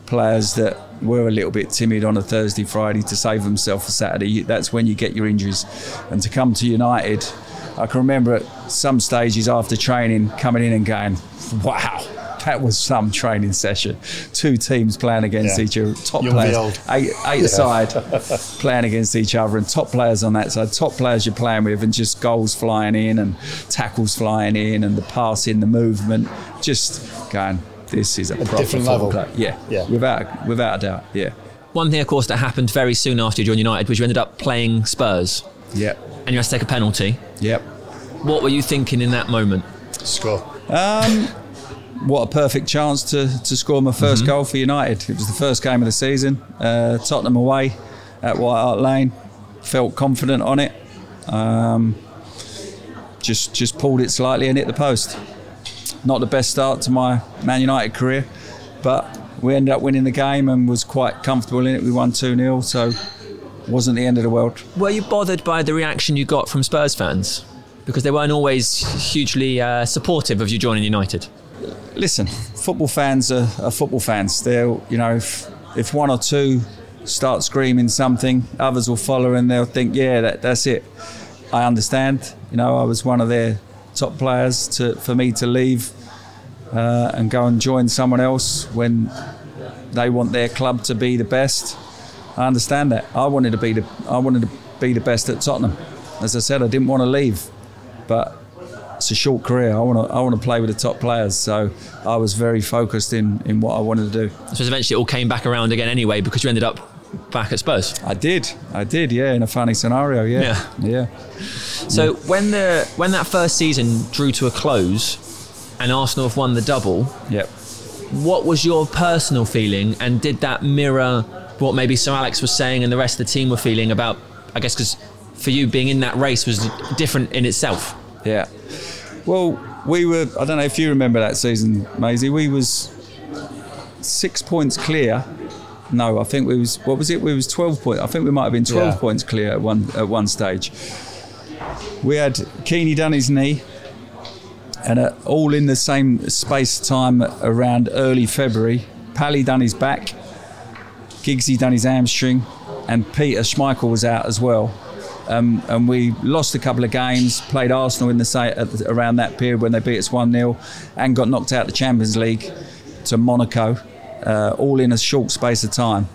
players that were a little bit timid on a Thursday, Friday to save themselves for Saturday. That's when you get your injuries. And to come to United, I can remember at some stages after training coming in and going, wow, that was some training session. Two teams playing against Yeah. each other, top You'll players, eight, eight aside, playing against each other, and top players on that side, top players you're playing with, and just goals flying in and tackles flying in, and the passing, the movement, just going. This is a, proper different level. club." Yeah, Yeah. without without a doubt. Yeah, One thing, of course, that happened very soon after you joined United was you ended up playing Spurs yep, and you had to take a penalty. yep. What were you thinking in that moment? Score. what a perfect chance to, to score my 1st goal for United. It was the first game of the season. Uh, Tottenham away at White Hart Lane. Felt confident on it. Um, just just pulled it slightly and hit the post. Not the best start to my Man United career, but we ended up winning the game and was quite comfortable in it. We won 2 0, so wasn't the end of the world. Were you bothered by the reaction you got from Spurs fans? Because they weren't always hugely uh, supportive of you joining United. listen, football fans are, are football fans. They'll, you know, if, if one or two start screaming something, others will follow and they'll think, yeah, that, that's it. I understand. You know, I was one of their top players to for me to leave uh, and go and join someone else when they want their club to be the best. I understand that. I wanted to be the I wanted to be the best at Tottenham. As I said, I didn't want to leave, but it's a short career. I want to I want to play with the top players. So I was very focused in in what I wanted to do. So eventually it all came back around again anyway because you ended up back at Spurs. I did, I did, yeah, in a funny scenario, yeah, yeah. So when the when that first season drew to a close and Arsenal have won the double, Yep. what was your personal feeling and did that mirror what maybe Sir Alex was saying and the rest of the team were feeling about I guess because for you being in that race was different in itself. Yeah. Well, we were. I don't know if you remember that season, Maisie. We was six points clear. No, I think we was. What was it? We was twelve points. I think we might have been twelve Yeah. points clear at one at one stage. We had Keeney done his knee, and uh, all in the same space time around early February. Pally done his back, Giggsy done his hamstring, and Peter Schmeichel was out as well. Um, and we lost a couple of games, played Arsenal in the sa- the, around that period when they beat us 1 0, and got knocked out of the Champions League to Monaco, uh, all in a short space of time.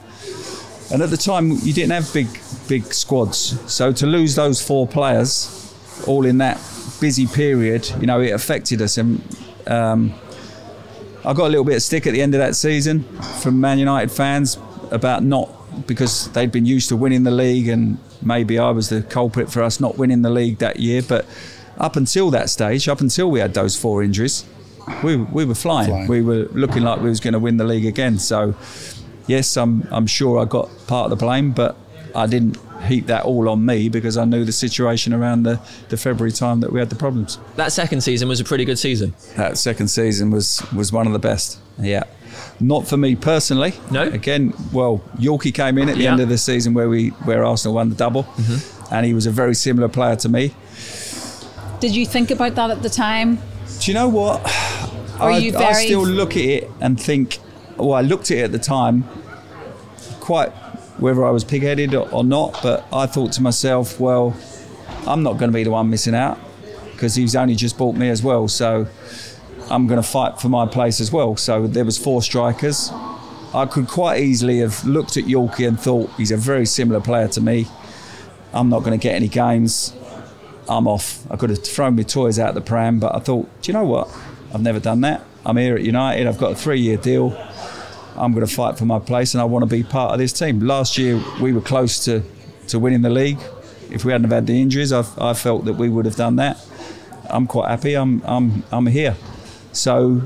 And at the time, you didn't have big, big squads. So to lose those four players, all in that busy period, you know, it affected us. And um, I got a little bit of stick at the end of that season from Man United fans about not because they'd been used to winning the league and maybe I was the culprit for us not winning the league that year. But up until that stage, up until we had those four injuries, we, we were flying. Flying. We were looking like we was going to win the league again. So yes, I'm I'm sure I got part of the blame, but I didn't heap that all on me because I knew the situation around the, the February time that we had the problems. That second season was a pretty good season. That second season was was one of the best. Yeah. Not for me personally. No? Again, well, Yorkie came in at the Yeah. end of the season where we where Arsenal won the double, mm-hmm. and he was a very similar player to me. Did you think about that at the time? Do you know what? I, you I still look at it and think. Well, I looked at it at the time, quite whether I was pig-headed or, or not. But I thought to myself, well, I'm not going to be the one missing out because he's only just bought me as well. So I'm going to fight for my place as well. So there was four strikers. I could quite easily have looked at Yorkie and thought he's a very similar player to me. I'm not going to get any games. I'm off. I could have thrown my toys out the pram, but I thought, do you know what? I've never done that. I'm here at United. I've got a three-year deal. I'm going to fight for my place, and I want to be part of this team. Last year, we were close to, to winning the league. If we hadn't have had the injuries, I, I felt that we would have done that. I'm quite happy. I'm, I'm, I'm here. So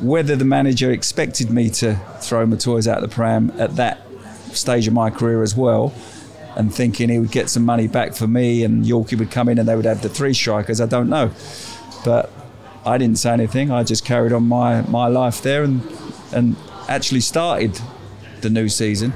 whether the manager expected me to throw my toys out the pram at that stage of my career as well, and thinking he would get some money back for me and Yorkie would come in and they would have the three strikers, I don't know. But I didn't say anything. I just carried on my, my life there and and actually started the new season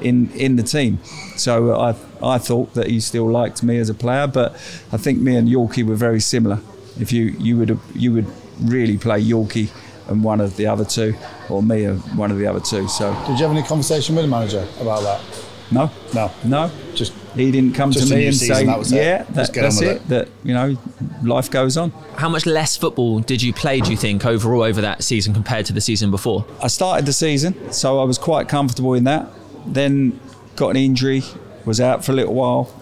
in in the team. So I I thought that he still liked me as a player, but I think me and Yorkie were very similar. If you you would you would really play Yorkie and one of the other two, or me and one of the other two. So Did you have any conversation with the manager about that? No, No. no. Just He didn't come Just to me and season, say, that was "Yeah, Just that, get on that's with it. it." That you know, life goes on." How much less football did you play, do you think, overall over that season compared to the season before? I started the season, so I was quite comfortable in that. Then got an injury, was out for a little while,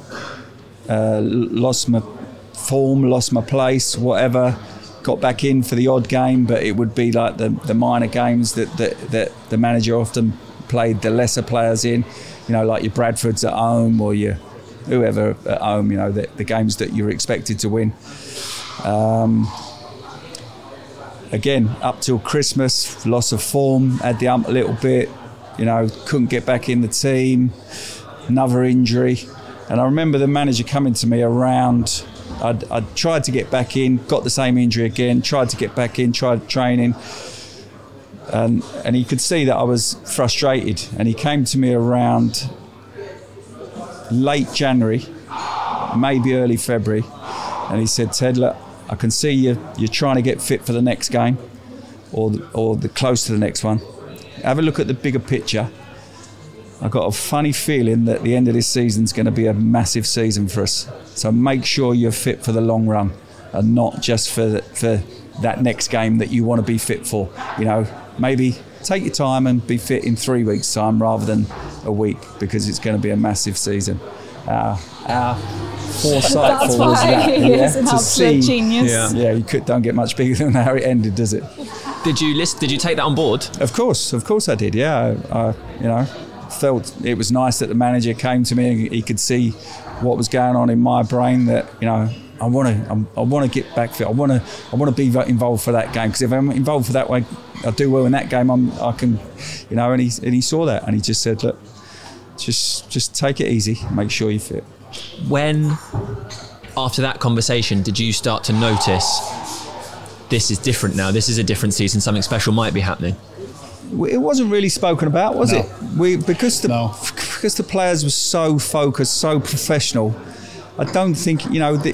uh, lost my form, lost my place, whatever. Got back in for the odd game, but it would be like the, the minor games that, that, that the manager often played the lesser players in, you know, like your Bradfords at home or your whoever at home, you know, the, the games that you're expected to win. Um, again, up till Christmas, loss of form, had the ump a little bit, you know, couldn't get back in the team, another injury. And I remember the manager coming to me around, I'd tried to get back in, got the same injury again, tried to get back in, tried training. And, and he could see that I was frustrated. And he came to me around late January, maybe early February. And he said, Ted, look, I can see you, you're trying to get fit for the next game or the, or the close to the next one. Have a look at the bigger picture. I've got a funny feeling that the end of this season is going to be a massive season for us. So make sure you're fit for the long run and not just for the, for that next game that you want to be fit for. You know, maybe take your time and be fit in three weeks' time rather than a week because it's going to be a massive season. Uh, our foresightful That's was why that, yeah, to see- genius. Yeah. yeah, you could don't get much bigger than how it ended, does it? Did you list? Did you take that on board? Of course, of course I did. Yeah, I, I you know felt it was nice that the manager came to me. and He could see what was going on in my brain. That you know I want to I want to get back fit. I want to I want to be involved for that game because if I'm involved for that way, I do well in that game. I'm I can, you know. And he and he saw that and he just said, look, just just take it easy. Make sure you're fit. When, after that conversation, did you start to notice this is different now? This is a different season. Something special might be happening. it wasn't really spoken about, was No. it? We because the No. because the players were so focused, so professional. I don't think you know the,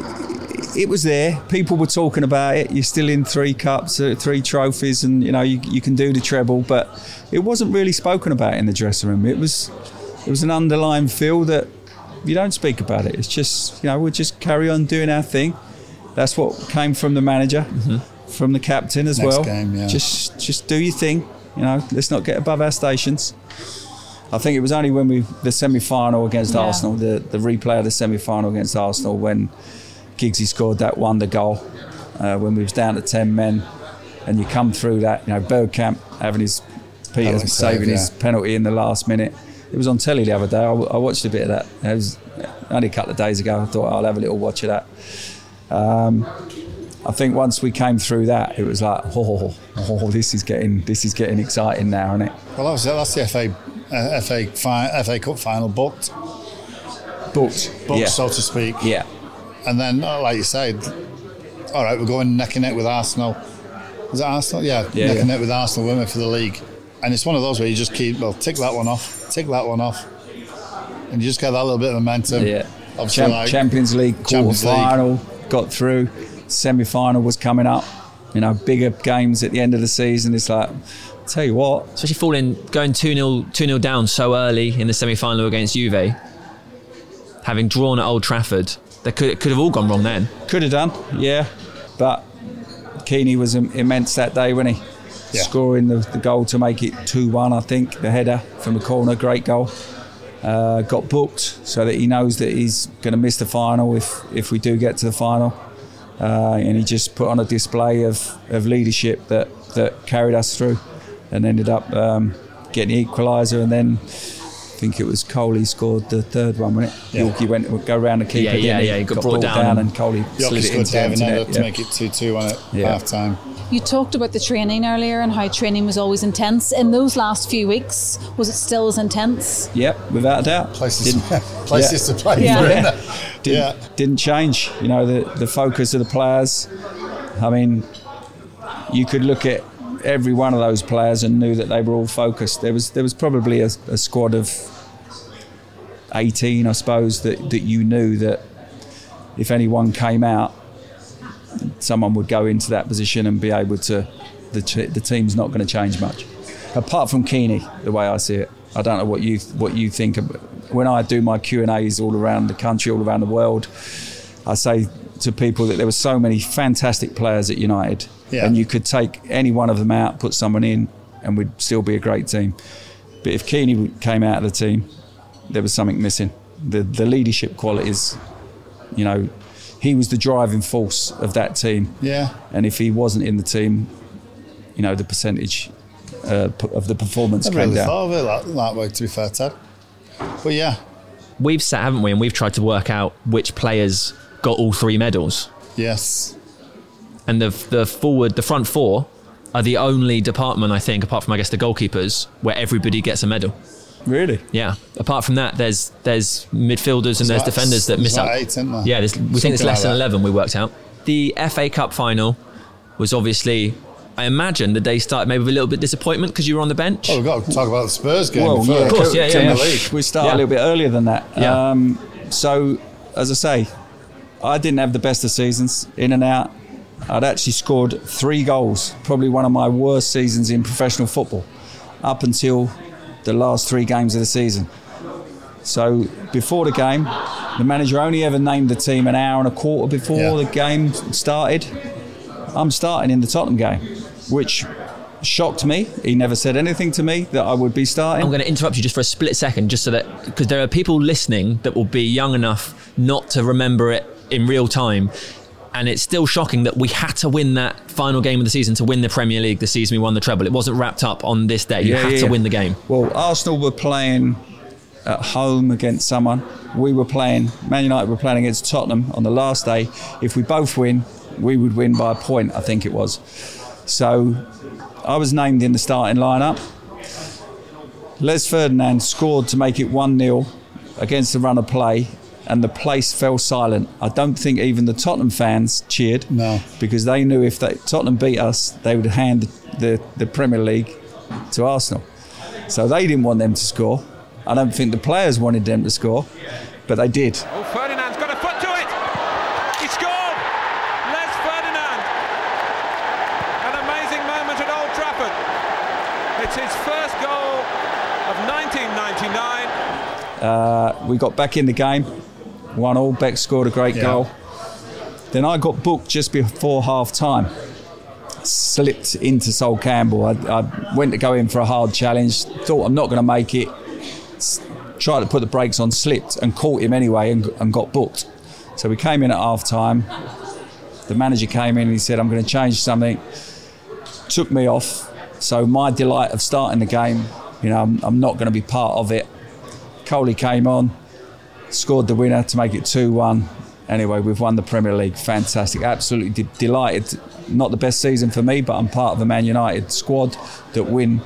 it was there. People were talking about it. You're still in three cups, uh, three trophies, and you know you, you can do the treble, but it wasn't really spoken about in the dressing room. It was it was an underlying feel that you don't speak about it. It's just you know we'll just carry on doing our thing. That's what came from the manager, from the captain as Next well. game, yeah. Just just do your thing. You know, let's not get above our stations. I think it was only when we the semi final against Yeah. Arsenal, the, the replay of the semi final against Arsenal when Giggsy scored that wonder goal uh, when we was down to ten men, and you come through that. You know, Bergkamp having his Peter Penalty save, saving his penalty in the last minute. It was on telly the other day. I, w- I watched a bit of that. It was only a couple of days ago. I thought I'll have a little watch of that. Um, I think once we came through that, it was like, oh, oh, this is getting this is getting exciting now, isn't it? Well, that was. That's the FA uh, FA fi- FA Cup final booked, Booked, booked yeah, so to speak. yeah, And then, uh, like you said, all right, we're going neck and neck with Arsenal. Is it Arsenal? Yeah, Yeah, neck yeah. and neck with Arsenal, women for the league. And it's one of those where you just keep well, tick that one off, tick that one off, and you just get that little bit of momentum. yeah. Obviously, Cham- like, Champions League quarter Champions League. final got through. Semi final was coming up. You know, bigger games at the end of the season. It's like, tell you what, Especially falling, going 2 0 2 0 down so early in the semi final against Juve, having drawn at Old Trafford. They could, it could have all gone wrong then. Could have done, yeah. But Keeney was im- immense that day, wasn't he? Yeah. Scoring the, the goal to make it 2 1, I think, the header from the corner, great goal. Uh, got booked so that he knows that he's going to miss the final if, if we do get to the final. Uh, and he just put on a display of, of leadership that, that carried us through and ended up um, getting the equaliser. And then I think it was Coley scored the third one, wasn't it? Yeah. Yorkie went to go around the keeper. Yeah, yeah, yeah, he got brought brought down and Coley slid Yorkie it scored into David the Nether net. to yeah. make it 2 2 on it Yeah. half time. You talked about the training earlier and how training was always intense. In those last few weeks, was it still as intense? Yep, without a doubt. Places, places yeah. to play Yeah. for, Yeah. didn't, Yeah. didn't change. You know, the, the focus of the players. I mean, you could look at every one of those players and knew that they were all focused. There was there was probably a, a squad of 18, I suppose, that, that you knew that if anyone came out, someone would go into that position and be able to. The, the team's not going to change much, apart from Keeney, the way I see it. I don't know what you what you think. When I do my Q and A's all around the country, all around the world, I say to people that there were so many fantastic players at United, Yeah. and you could take any one of them out, put someone in, and we'd still be a great team. But if Keeney came out of the team, there was something missing. The the leadership qualities, you know, he was the driving force of that team. Yeah. And if he wasn't in the team, you know, the percentage uh, of the performance I came really down. thought of it that, that way, to be fair, Ted. But yeah, We've sat, haven't we, and we've tried to work out which players got all three medals. yes. And the the forward, the front four, are the only department I think, apart from I guess the goalkeepers, where everybody gets a medal. Really? Yeah. Apart from that, there's there's midfielders and there's defenders that miss out. eight, isn't there? Yeah, there's, we think it's less like than eleven. We worked out. The FA Cup final was obviously, I imagine, the day started maybe with a little bit of disappointment because you were on the bench. Oh, we've got to talk about the Spurs game Well, first. yeah, Of course, yeah, yeah, yeah. We started Yeah. a little bit earlier than that. Yeah. Um, so, as I say, I didn't have the best of seasons, in and out. I'd actually scored three goals, probably one of my worst seasons in professional football, up until the last three games of the season. So, before the game, the manager only ever named the team an hour and a quarter before Yeah. the game started. I'm starting in the Tottenham game, which shocked me. He never said anything to me that I would be starting. I'm going to interrupt you just for a split second, just so that because there are people listening that will be young enough not to remember it in real time. And it's still shocking that we had to win that final game of the season to win the Premier League the season we won the treble. It wasn't wrapped up on this day. You Yeah, had yeah, to win the game. Well, Arsenal were playing at home against someone. We were playing, Man United were playing against Tottenham on the last day. If we both win, we would win by a point, I think it was. So I was named in the starting lineup. Les Ferdinand scored to make it 1 0 against the run of play, and the place fell silent. I don't think even the Tottenham fans cheered. No. Because they knew if they, Tottenham beat us, they would hand the, the Premier League to Arsenal. So they didn't want them to score. I don't think the players wanted them to score, but they did. Oh, Ferdinand's got a foot to it. He scored. Les Ferdinand. An amazing moment at Old Trafford. It's his first goal of 1999. Uh, we got back in the game, one all. Beck scored a great Yeah. goal. Then I got booked just before half time. Slipped into Sol Campbell. I, I went to go in for a hard challenge. Thought I'm not going to make it. Tried to put the brakes on, slipped and caught him anyway, and, and got booked. So we came in at half time. The manager came in and he said, "I'm going to change something." Took me off. So my delight of starting the game, you know, I'm, I'm not going to be part of it. Coley came on, scored the winner to make it 2 1. Anyway, we've won the Premier League. Fantastic. Absolutely de- delighted. Not the best season for me, but I'm part of the Man United squad that win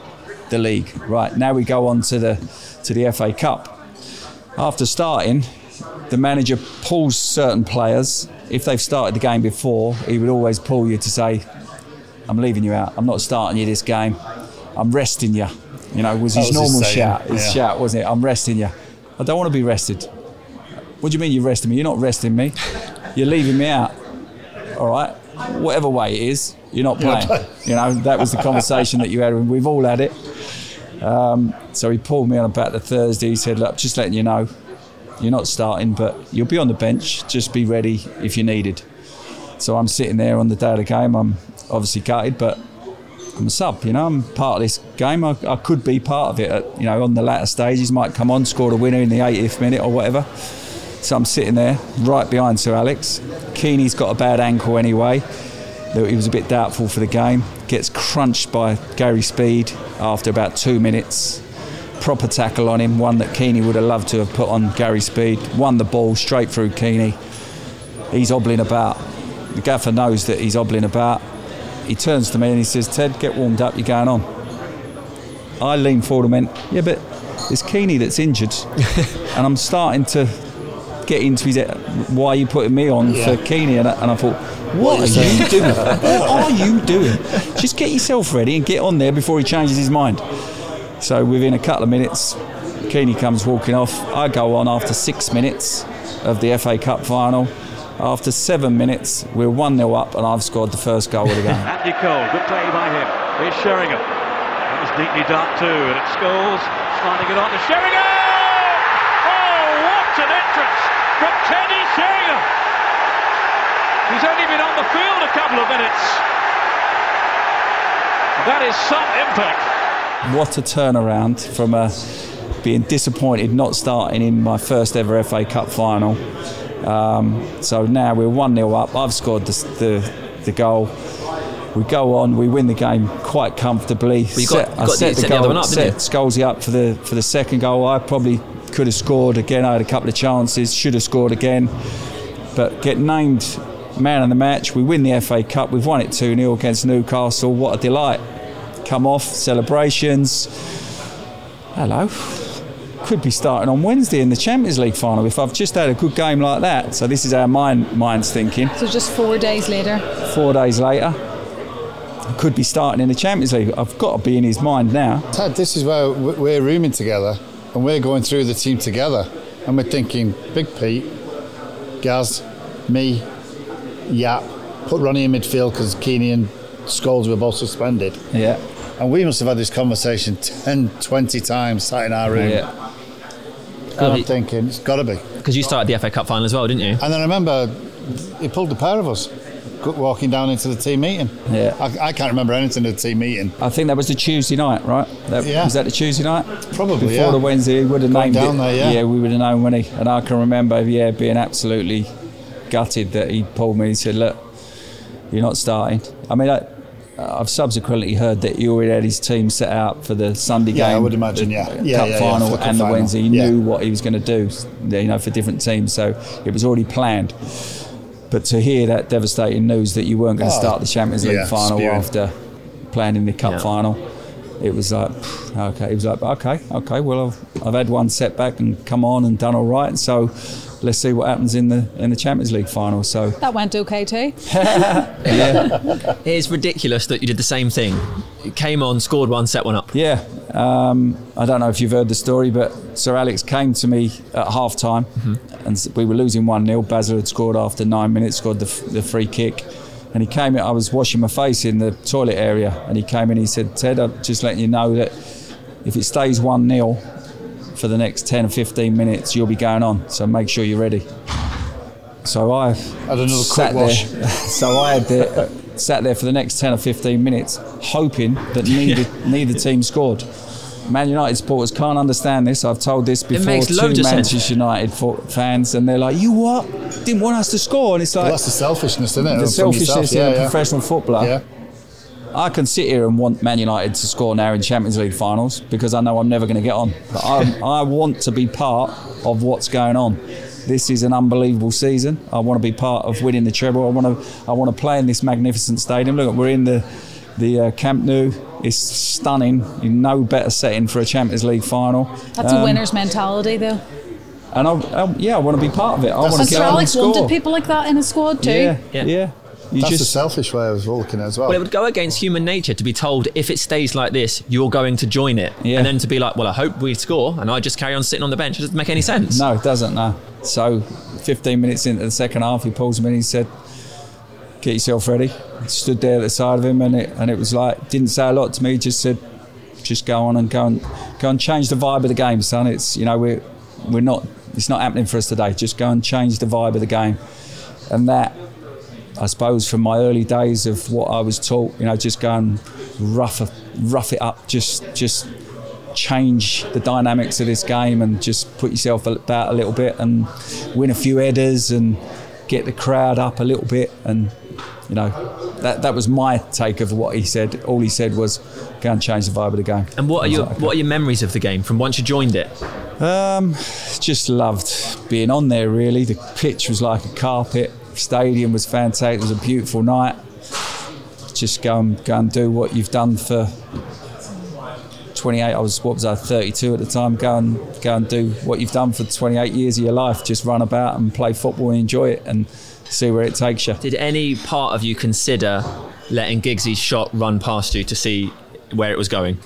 the league. Right, now we go on to the, to the FA Cup. After starting, the manager pulls certain players. If they've started the game before, he would always pull you to say, I'm leaving you out. I'm not starting you this game. I'm resting you. You know, was That his was normal saying, shout. His yeah. shout, wasn't it? I'm resting you. I don't want to be rested. What do you mean you're resting me? You're not resting me. You're leaving me out. All right. Whatever way it is, you're not playing. You know, that was the conversation that you had. and We've all had it. Um, so he pulled me on about the Thursday. He said, "Look, just letting you know, you're not starting, but you'll be on the bench. Just be ready if you're needed." So I'm sitting there on the day of the game. I'm obviously gutted, but I'm a sub. You know, I'm part of this game. I, I could be part of it. At, you know, on the latter stages, might come on, score a winner in the 80th minute or whatever. So I'm sitting there right behind Sir Alex. Keeney's got a bad ankle anyway. He was a bit doubtful for the game. Gets crunched by Gary Speed after about two minutes. Proper tackle on him, one that Keeney would have loved to have put on Gary Speed. Won the ball straight through Keeney. He's hobbling about. The gaffer knows that he's hobbling about. He turns to me and he says, Ted, get warmed up, you're going on. I lean forward and went, Yeah, but it's Keeney that's injured. and I'm starting to get into his head. Why are you putting me on for Keeney? And I, and I thought, What, are you doing? what are you doing? Just get yourself ready and get on there before he changes his mind. So within a couple of minutes, Keeney comes walking off. I go on after six minutes of the FA Cup final. After seven minutes, we're 1 0 up, and I've scored the first goal of the game. Anthony Cole, good play by him. Here's Sheringham. It was Deeply dark too, and it scores, sliding it on to Sheringham! Oh, what an entrance from Teddy Sheringham! He's only been on the field a couple of minutes. That is some impact. What a turnaround from a being disappointed not starting in my first ever FA Cup final. Um, so now we're 1 0 up. I've scored the, the, the, goal. We go on, we win the game quite comfortably. Well, you got, set, you got I set the, set goal, the other one up, set Scholesy up for the, for the second goal. I probably could have scored again. I had a couple of chances, should have scored again. But get named man of the match. We win the FA Cup. We've won it 2 0 against Newcastle. What a delight. Come off, celebrations. Hello could be starting on Wednesday in the Champions League final if I've just had a good game like that. So this is our mind mind's thinking. So just four days later. Four days later, could be starting in the Champions League. I've got to be in his mind now. Ted, this is where we're rooming together and we're going through the team together, and we're thinking, Big Pete, Gaz, me, Jaap, put Ronnie in midfield because Keeney and Scholes were both suspended. Yeah. And we must have had this conversation 10, 20 times sat in our room. Yeah and I'm thinking, it's got to be. Because you started the FA Cup final as well, didn't you? And then I remember he pulled the pair of us walking down into the team meeting. Yeah. I, I, can't remember anything of the team meeting. I think that was the Tuesday night, right? That, yeah. Was that the Tuesday night? Probably, Before yeah. the Wednesday, we would have named down it. There, yeah. yeah, we would have known when he. And I can remember, yeah, being absolutely gutted that he pulled me and said, look, you're not starting. I mean, I, I've subsequently heard that he already had his team set out for the Sunday yeah, game. I would imagine, yeah. yeah Cup yeah, final yeah, and the final. Wednesday. He knew what he was going to do, you know, for different teams. So it was already planned. But to hear that devastating news that you weren't going to oh, start the Champions League final spewing. after playing in the Cup final, it was like, okay. It was like, okay, okay. Well, I've, I've had one setback and come on and done all right. So let's see what happens in the in the Champions League final. So that went okay too. yeah, it's ridiculous that you did the same thing. You came on, scored one, set one up. Yeah, um, I don't know if you've heard the story, but Sir Alex came to me at half time, mm-hmm. and we were losing one 0 Basler had scored after nine minutes, scored the, the free kick. And he came in, I was washing my face in the toilet area, and he came in, he said, Ted, I'm just letting you know that if it stays 1 0, for the next 10 or 15 minutes, you'll be going on. So make sure you're ready. So I had another quick wash. so I had the, uh, sat there for the next 10 or 15 minutes, hoping that neither, yeah. neither team scored. Man United supporters can't understand this. I've told this before to Manchester United fans, and they're like, "You what? Didn't want us to score?" And it's like well, that's the selfishness, isn't it? The selfishness yeah, in yeah. a professional footballer. Yeah. I can sit here and want Man United to score now in Champions League finals because I know I'm never going to get on. But I, I want to be part of what's going on. This is an unbelievable season. I want to be part of winning the treble. I want to I want to play in this magnificent stadium. Look, we're in the the uh, Camp Nou. It's stunning. No better setting for a Champions League final. That's um, a winner's mentality, though. And I, I, yeah, I want to be part of it. I want to get on Alex and score. wanted people like that in a squad too. Yeah, yeah. yeah. You That's just, a selfish way of looking as well. Well, it would go against human nature to be told if it stays like this, you're going to join it, yeah. and then to be like, well, I hope we score, and I just carry on sitting on the bench. It doesn't make any sense. No, it doesn't. No. So, 15 minutes into the second half, he pulls me and he said, "Get yourself ready." I Stood there at the side of him, and it and it was like didn't say a lot to me. Just said, "Just go on and go and go and change the vibe of the game, son. It's you know we're we're not. It's not happening for us today. Just go and change the vibe of the game." And that I suppose from my early days of what I was taught, you know, just go and rough, rough it up, just just change the dynamics of this game and just put yourself about a little bit and win a few headers and get the crowd up a little bit and you know that that was my take of what he said. All he said was go and change the vibe of the game. And what are your like, okay. what are your memories of the game from once you joined it? Um, just loved being on there. Really, the pitch was like a carpet stadium was fantastic. It was a beautiful night. Just go and go and do what you've done for 28. I was what was I 32 at the time. Go and go and do what you've done for 28 years of your life. Just run about and play football and enjoy it and see where it takes you. Did any part of you consider letting Giggsy's shot run past you to see where it was going?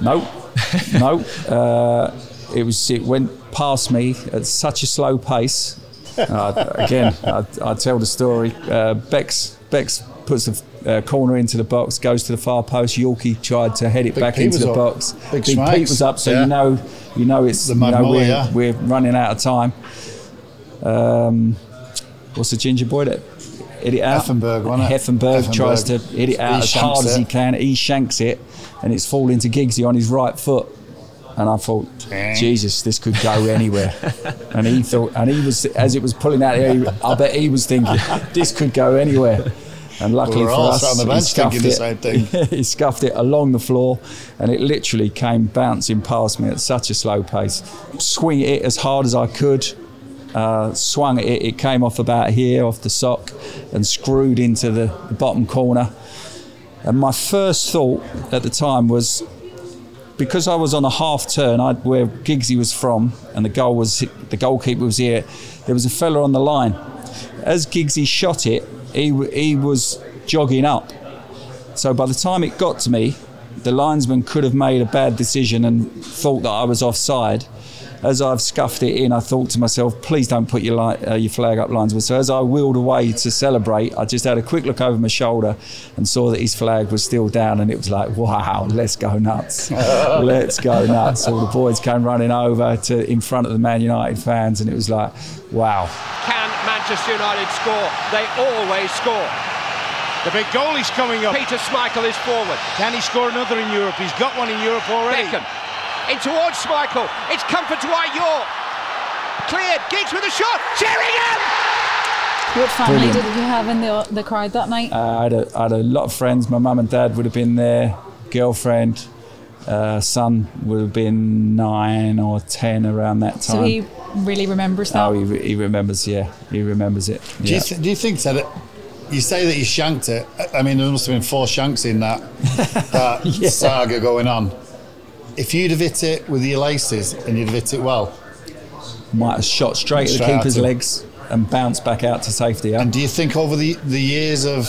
No, no. Uh, it was it went past me at such a slow pace uh, again, I, I tell the story. Uh, Becks Becks puts the uh, corner into the box, goes to the far post. Yorkie tried to head it Big back Pete into the up. box. Big Pete strikes. was up, so Yeah. you know, you know it's you know, we're, yeah. we're running out of time. Um, what's the ginger boy that hit it out? Effenberg, wasn't it? Effenberg tries to hit it out He as hard as he can. He shanks it, and it's falling to Giggsy on his right foot. And I thought, Jesus, this could go anywhere. and he thought, and he was as it was pulling out he- I bet he was thinking, this could go anywhere. And luckily We for us, he bench scuffed it. same thing. he scuffed it along the floor, and it literally came bouncing past me at such a slow pace. Swing it as hard as I could. Uh, swung it. It came off about here, off the sock, and screwed into the, the bottom corner. And my first thought at the time was because I was on a half turn, I, where Giggsy was from, and the goal was the goalkeeper was here. There was a fella on the line. As Giggsy shot it, he he was jogging up. So by the time it got to me, the linesman could have made a bad decision and thought that I was offside. As I've scuffed it in, I thought to myself, please don't put your, li- uh, your flag up, linesman. So as I wheeled away to celebrate, I just had a quick look over my shoulder and saw that his flag was still down, and it was like, wow, let's go nuts. let's go nuts. All the boys came running over to in front of the Man United fans, and it was like, wow. Can Manchester United score? They always score. The big goal is coming up. Peter Schmeichel is forward. Can he score another in Europe? He's got one in Europe already. Beckham in towards Schmeichel. It's comfort to Dwight Yorke. Cleared. Giggs with a shot. Sheringham! What family Brilliant. did you have in the the crowd that night? Uh, I, had a, I had a lot of friends. My mum and dad would have been there. Girlfriend, uh, son would have been nine or ten around that time. so he really remembers that. Oh, he, re- he remembers. Yeah, he remembers it. Do Yeah. you, th- do you think that it, you say that you shanked it? I- I mean, there must have been four shanks in that that saga going on. If you'd have hit it with your laces and you'd have hit it well, Might have shot straight, Straight at the keeper's legs and bounced back out to safety. Yeah? and do you think over the the years of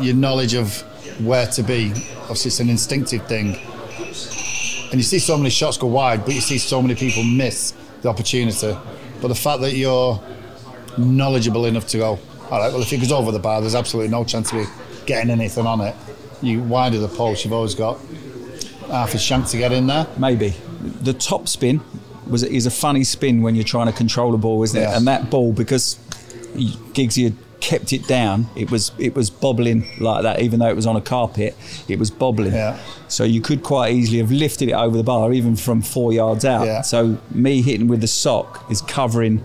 your knowledge of where to be, obviously it's an instinctive thing, and you see so many shots go wide, but you see so many people miss the opportunity. But the fact that you're knowledgeable enough to go, all right, well, if it goes over the bar, there's absolutely no chance of you getting anything on it. You wide of the post, you've always got half a shank to get in there. Maybe the top spin was is a funny spin when you're trying to control the ball, isn't it? And that ball because Giggsy had kept it down, it was it was bobbling like that. Even though it was on a carpet, it was bobbling. Yeah. So you could quite easily have lifted it over the bar, even from four yards out. Yeah. So me hitting with the sock is covering,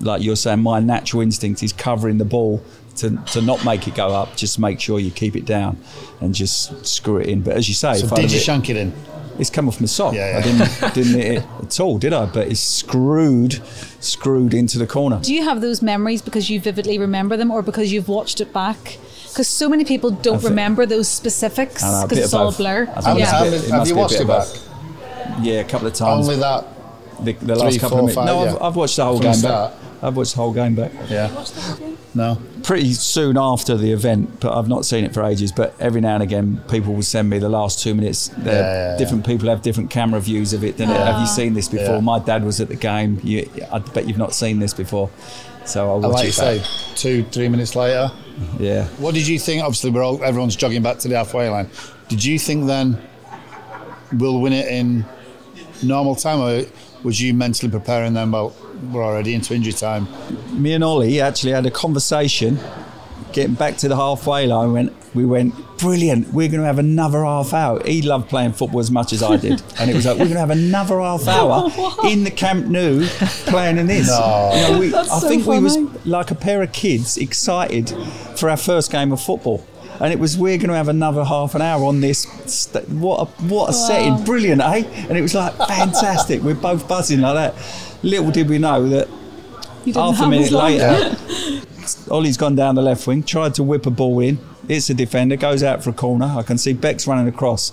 like you're saying, my natural instinct is covering the ball. To, to not make it go up, just make sure you keep it down and just screw it in. But as you say, So did you hit- shank it in? it's come off my sock. Yeah, I didn't didn't hit it at all, did I? But it's screwed, screwed into the corner. Do you have those memories because you vividly remember them, or because you've watched it back? Because so many people don't think- remember those specifics I know, a because it's all a blur. I think How- it's yeah. a bit- it have you watched it back? both. Yeah, a couple of times. Only that. the, the last three, couple four, of minutes. five, no, yeah. I've, I've watched the whole From game start. Back. I've watched the whole game back. Yeah. No. Pretty soon after the event, but I've not seen it for ages. But every now and again, people will send me the last two minutes. Yeah, yeah, different people have different camera views of it. don't they? Have you seen this before? Yeah. My dad was at the game. You, I bet you've not seen this before. So I'll watch like it say, two, three minutes later. Yeah. What did you think? Obviously, we're all, everyone's jogging back to the halfway line. Did you think then we'll win it in normal time, or was you mentally preparing them? Well, we're already into injury time. me and Ole actually had a conversation getting back to the halfway line when we went brilliant we're going to have another half hour he loved playing football as much as I did and it was like we're going to have another half hour in the Camp Nou playing in this No. You know, we, I so think we was like a pair of kids excited for our first game of football and it was we're going to have another half an hour on this st- what a, what a setting brilliant eh and it was like fantastic we're both buzzing like that little did we know that half a minute later, Ole's gone down the left wing, tried to whip a ball in. It's a defender, goes out for a corner. I can see Becks running across.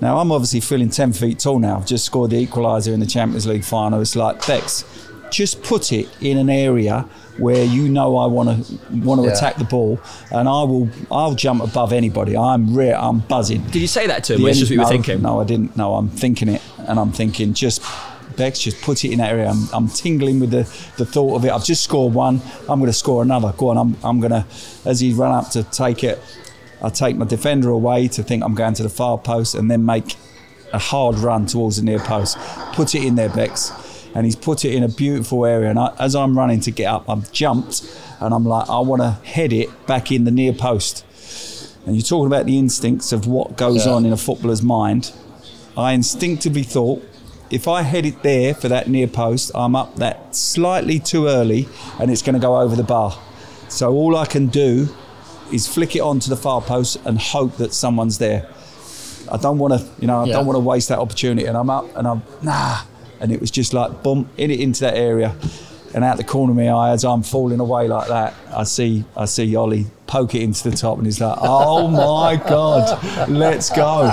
Now, I'm obviously feeling 10 feet tall now. I've just scored the equaliser in the Champions League final. It's like, Becks, just put it in an area where you know I want to want to Yeah. attack the ball, and I will. I'll jump above anybody. I'm re- I'm buzzing. Did you say that to him? The or just what you were thinking? No, I didn't. No, I'm thinking it, and I'm thinking just Becks, just put it in that area. I'm, I'm tingling with the, the thought of it. I've just scored one. I'm going to score another. Go on. I'm, I'm going to, as he run up to take it, I take my defender away to think I'm going to the far post and then make a hard run towards the near post. Put it in there, Becks. And he's put it in a beautiful area. And I, as I'm running to get up, I've jumped and I'm like, I want to head it back in the near post. And you're talking about the instincts of what goes Yeah. on in a footballer's mind. I instinctively thought, if I head it there for that near post, I'm up that slightly too early and it's going to go over the bar. So all I can do is flick it onto the far post and hope that someone's there. I don't want to, you know, I Yeah. don't want to waste that opportunity. And I'm up and I'm, nah. And it was just like, boom, in it into that area. And out the corner of my eye, as I'm falling away like that, I see, I see Ole poke it into the top, and he's like, "Oh my god, let's go!"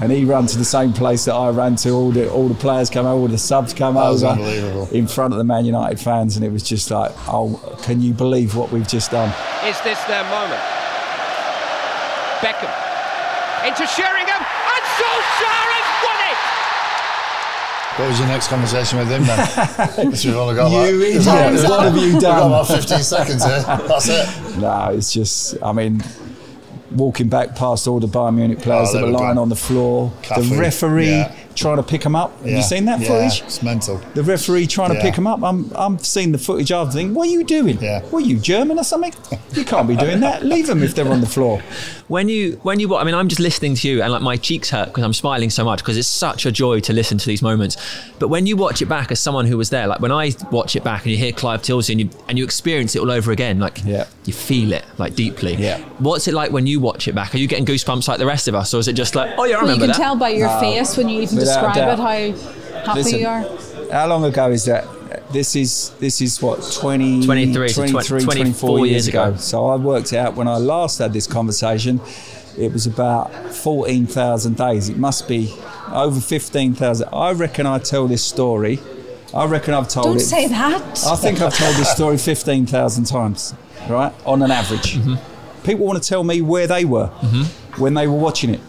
And he ran to the same place that I ran to. All the all the players come over, all the subs come That was over, unbelievable. in front of the Man United fans, and it was just like, "Oh, can you believe what we've just done?" Is this their moment? Beckham into Sheringham, and Solskjaer has won it! What was your next conversation with him then? Because we've only got You like, idiot, got- what have you We've got done? about 15 seconds here. That's it. No, it's just, I mean, walking back past all the Bayern Munich players Oh, that were lying on the floor, Kuffour, the referee yeah. Trying to pick him up. Have Yeah. you seen that Yeah, footage? It's mental. The referee trying to pick him up. I'm, I'm seeing the footage after thinking, what are you doing? Yeah. What are you, German or something? You can't be doing that. Leave them if they're on the floor. When you, when you, I mean, I'm just listening to you, and like my cheeks hurt because I'm smiling so much because it's such a joy to listen to these moments. But when you watch it back as someone who was there, like when I watch it back and you hear Clive Tyldesley and you and you experience it all over again, like Yeah. you feel it like deeply. Yeah. What's it like when you watch it back? Are you getting goosebumps like the rest of us, or is it just like, oh yeah, I Well, you can that? tell by your face when you even Without a describe it how happy Listen, you are. How long ago is that? This is this is what 20, 23, 23 tw- 24 years ago. ago. So I worked out when I last had this conversation. It was about fourteen thousand days. It must be over fifteen thousand. I reckon I tell this story. I reckon I've told Don't it. say that. I think I've told this story 15,000 times, right? On an average. Mm-hmm. People want to tell me where they were mm-hmm. when they were watching it.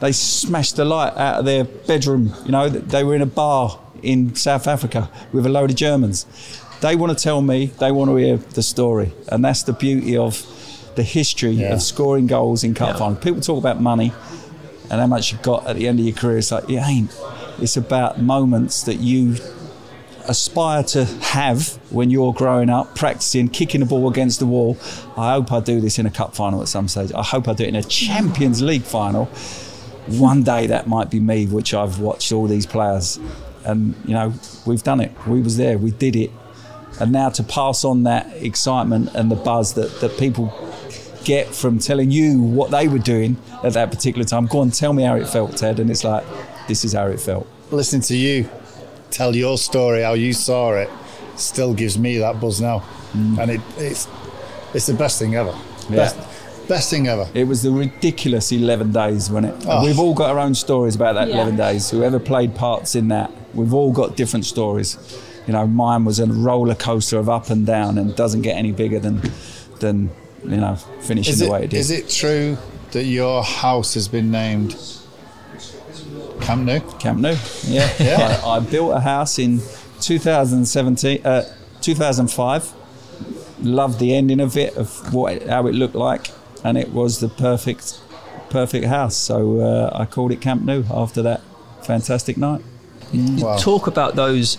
They smashed the light out of their bedroom. You know, they were in a bar in South Africa with a load of Germans. They want to tell me, they want to hear the story. And that's the beauty of the history Yeah. of scoring goals in cup Yeah. finals. People talk about money and how much you've got at the end of your career. It's like, it ain't. It's about moments that you aspire to have when you're growing up, practicing, kicking the ball against the wall. I hope I do this in a cup final at some stage. I hope I do it in a Champions League final. One day that might be me, which I've watched all these players. And, you know, we've done it. We was there. We did it. And now to pass on that excitement and the buzz that, that people get from telling you what they were doing at that particular time. Go on, tell me how it felt, Ted. And it's like, this is how it felt. Listening to you tell your story, how you saw it, still gives me that buzz now. Mm. And it, it's it's the best thing ever. Yeah. Best, best thing ever. It was the ridiculous 11 days, wasn't it? Oh. We've all got our own stories about that Yeah. 11 days. Whoever played parts in that, we've all got different stories. You know, mine was a roller coaster of up and down and doesn't get any bigger than, than you know, finishing Is the it, way it did. is it true that your house has been named Camp Nou? Camp Nou. Yeah. Yeah. I, I built a house in 2017, uh, 2005. Loved the ending of it, of what how it looked like, and it was the perfect, perfect house. So uh, I called it Camp Nou after that fantastic night. Wow. talk about those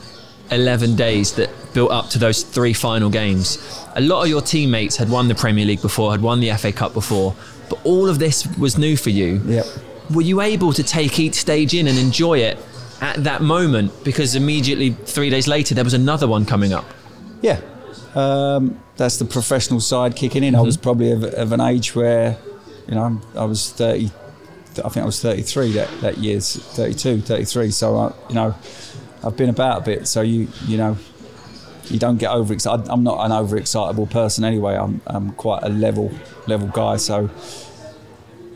11 days that built up to those three final games. A lot of your teammates had won the Premier League before, had won the FA Cup before, but all of this was new for you. Yep. Were you able to take each stage in and enjoy it at that moment? Because immediately three days later, there was another one coming up. Yeah, um, that's the professional side kicking in. I was probably of, of an age where, you know, I was 30, I think I was 33 that, that year, 32, 33. So, I, you know, I've been about a bit. So, you you know, you don't get overexcited. I'm not an overexcitable person anyway. I'm, I'm quite a level level guy. So,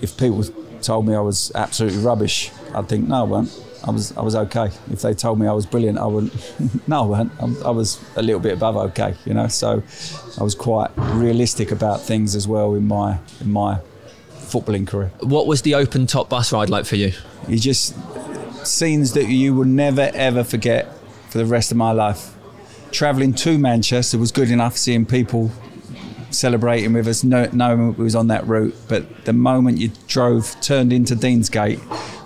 if people told me I was absolutely rubbish, I'd think, no, I weren't. I was I was okay. If they told me I was brilliant, I wouldn't. no, I weren't. I was a little bit above okay, you know. So I was quite realistic about things as well in my in my footballing career. What was the open top bus ride like for you? You just scenes that you will never ever forget for the rest of my life. Travelling to Manchester was good enough. Seeing people celebrating with us, know, knowing we was on that route. But the moment you drove, turned into Deansgate,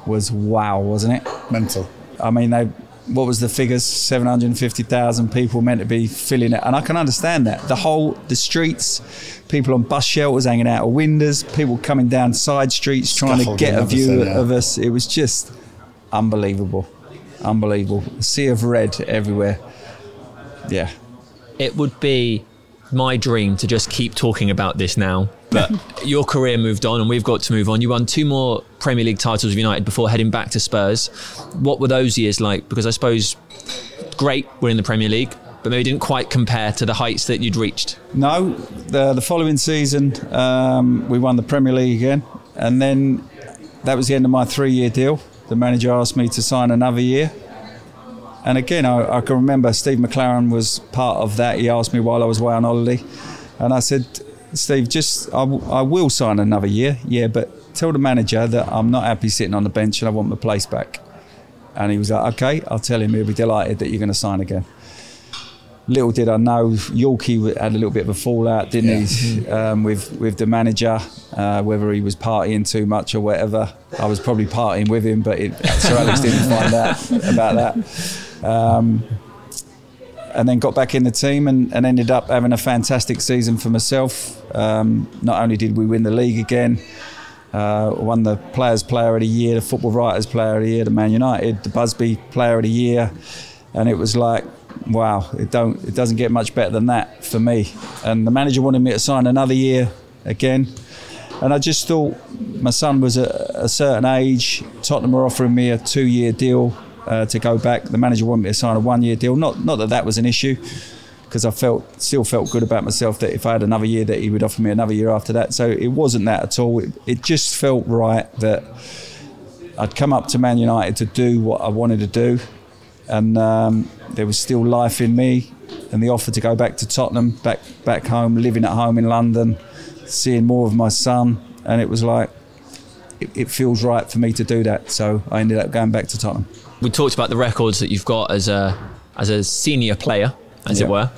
was wow, wasn't it? Mental. I mean, they. What was the figures? Seven hundred fifty thousand people meant to be filling it, and I can understand that. The whole, the streets, people on bus shelters hanging out of windows, people coming down side streets trying to get a view everything, yeah. of us. It was just unbelievable, unbelievable. A sea of red everywhere. Yeah, it would be my dream to just keep talking about this now. But your career moved on, and we've got to move on. You won two more Premier League titles with United before heading back to Spurs. What were those years like? Because I suppose great, we're in the Premier League, but maybe didn't quite compare to the heights that you'd reached. No, the the following season um, we won the Premier League again, and then that was the end of my three-year deal. The manager asked me to sign another year, and again I, I can remember Steve McClaren was part of that. He asked me while I was away on holiday, and I said, Steve, just I, w- I will sign another year, yeah, but tell the manager that I'm not happy sitting on the bench and I want my place back. And he was like, okay, I'll tell him. He'll be delighted that you're going to sign again little did I know, Yorkie had a little bit of a fallout, didn't he, um, with with the manager, uh, whether he was partying too much or whatever. I was probably partying with him, but it, Sir Alex didn't find out about that. Um, and then got back in the team and, and ended up having a fantastic season for myself. Um, not only did we win the league again, uh, won the Players Player of the Year, the Football Writers Player of the Year, the Man United, the Busby Player of the Year, and it was like, wow, it don't, it doesn't get much better than that for me. And the manager wanted me to sign another year again, and I just thought my son was at a certain age. Tottenham were offering me a two-year deal uh, to go back. The manager wanted me to sign a one-year deal. Not, not that that was an issue because I felt still felt good about myself that if I had another year that he would offer me another year after that. So it wasn't that at all. It, it just felt right that I'd come up to Man United to do what I wanted to do, and um, there was still life in me. And the offer to go back to Tottenham, back back home, living at home in London, seeing more of my son, and it was like it, it feels right for me to do that. So I ended up going back to Tottenham. We talked about the records that you've got as a as a senior player, as Yeah. it were.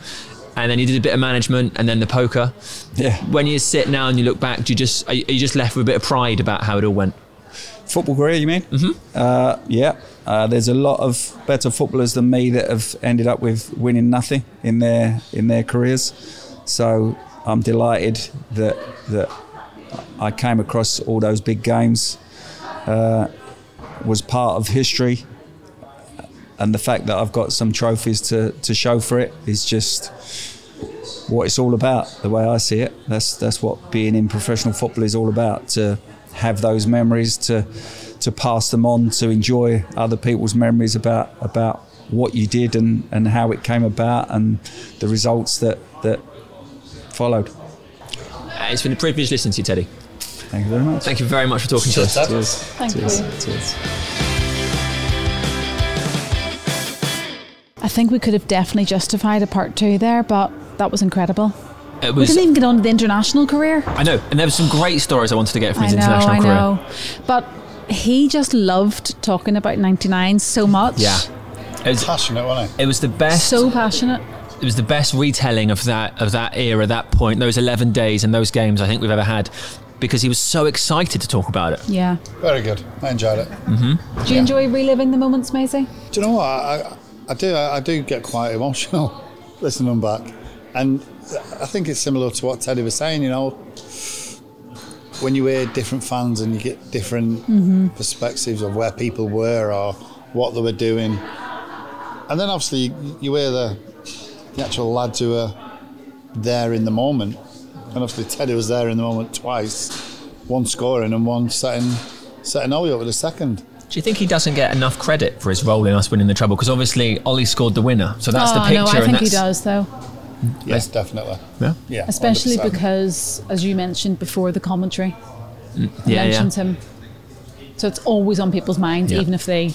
And then you did a bit of management and then the poker. Yeah. When you sit now and you look back, do you just are you are you just left with a bit of pride about how it all went? Football career, you mean? Mm-hmm. Uh, yeah. Uh, there's a lot of better footballers than me that have ended up with winning nothing in their in their careers. So I'm delighted that that I came across all those big games, uh, was part of history, and the fact that I've got some trophies to, to show for it is just what it's all about. The way I see it, that's that's what being in professional football is all about. To have those memories, to to pass them on, to enjoy other people's memories about about what you did and, and how it came about and the results that that followed. Uh, It's been a privilege listening to you, Teddy. Thank you very much. Thank you very much for talking to us. Cheers. Thank Cheers. you. Cheers. Think we could have definitely justified a part two there, but that was incredible. It We didn't even get on to the international career. I know, and there were some great stories I wanted to get from I his know, international I career. know. But he just loved talking about 99 so much. Yeah. It was, Passionate, wasn't it? it was the best. So passionate. it was the best retelling of that of that era, that point, those eleven days and those games I think we've ever had, because he was so excited to talk about it. Yeah. Very good. I enjoyed it. Mm-hmm. Do you enjoy reliving the moments, Maisie? Do you know what? I, I, do. I, I do get quite emotional listening back, and I think it's similar to what Teddy was saying. You know, when you hear different fans and you get different mm-hmm. perspectives of where people were or what they were doing, and then obviously you, you hear the, the actual lads who are there in the moment, and obviously Teddy was there in the moment twice, one scoring and one setting setting Ole up with a second. Do you think he doesn't get enough credit for his role in us winning the treble? Because obviously Ole scored the winner, so that's oh, the picture. no, I think he does, though. Yes, definitely. Yeah, Yeah, Especially 100%. because, as you mentioned before, the commentary mm, yeah, yeah. mentions him. So it's always on people's minds, Yeah. even if they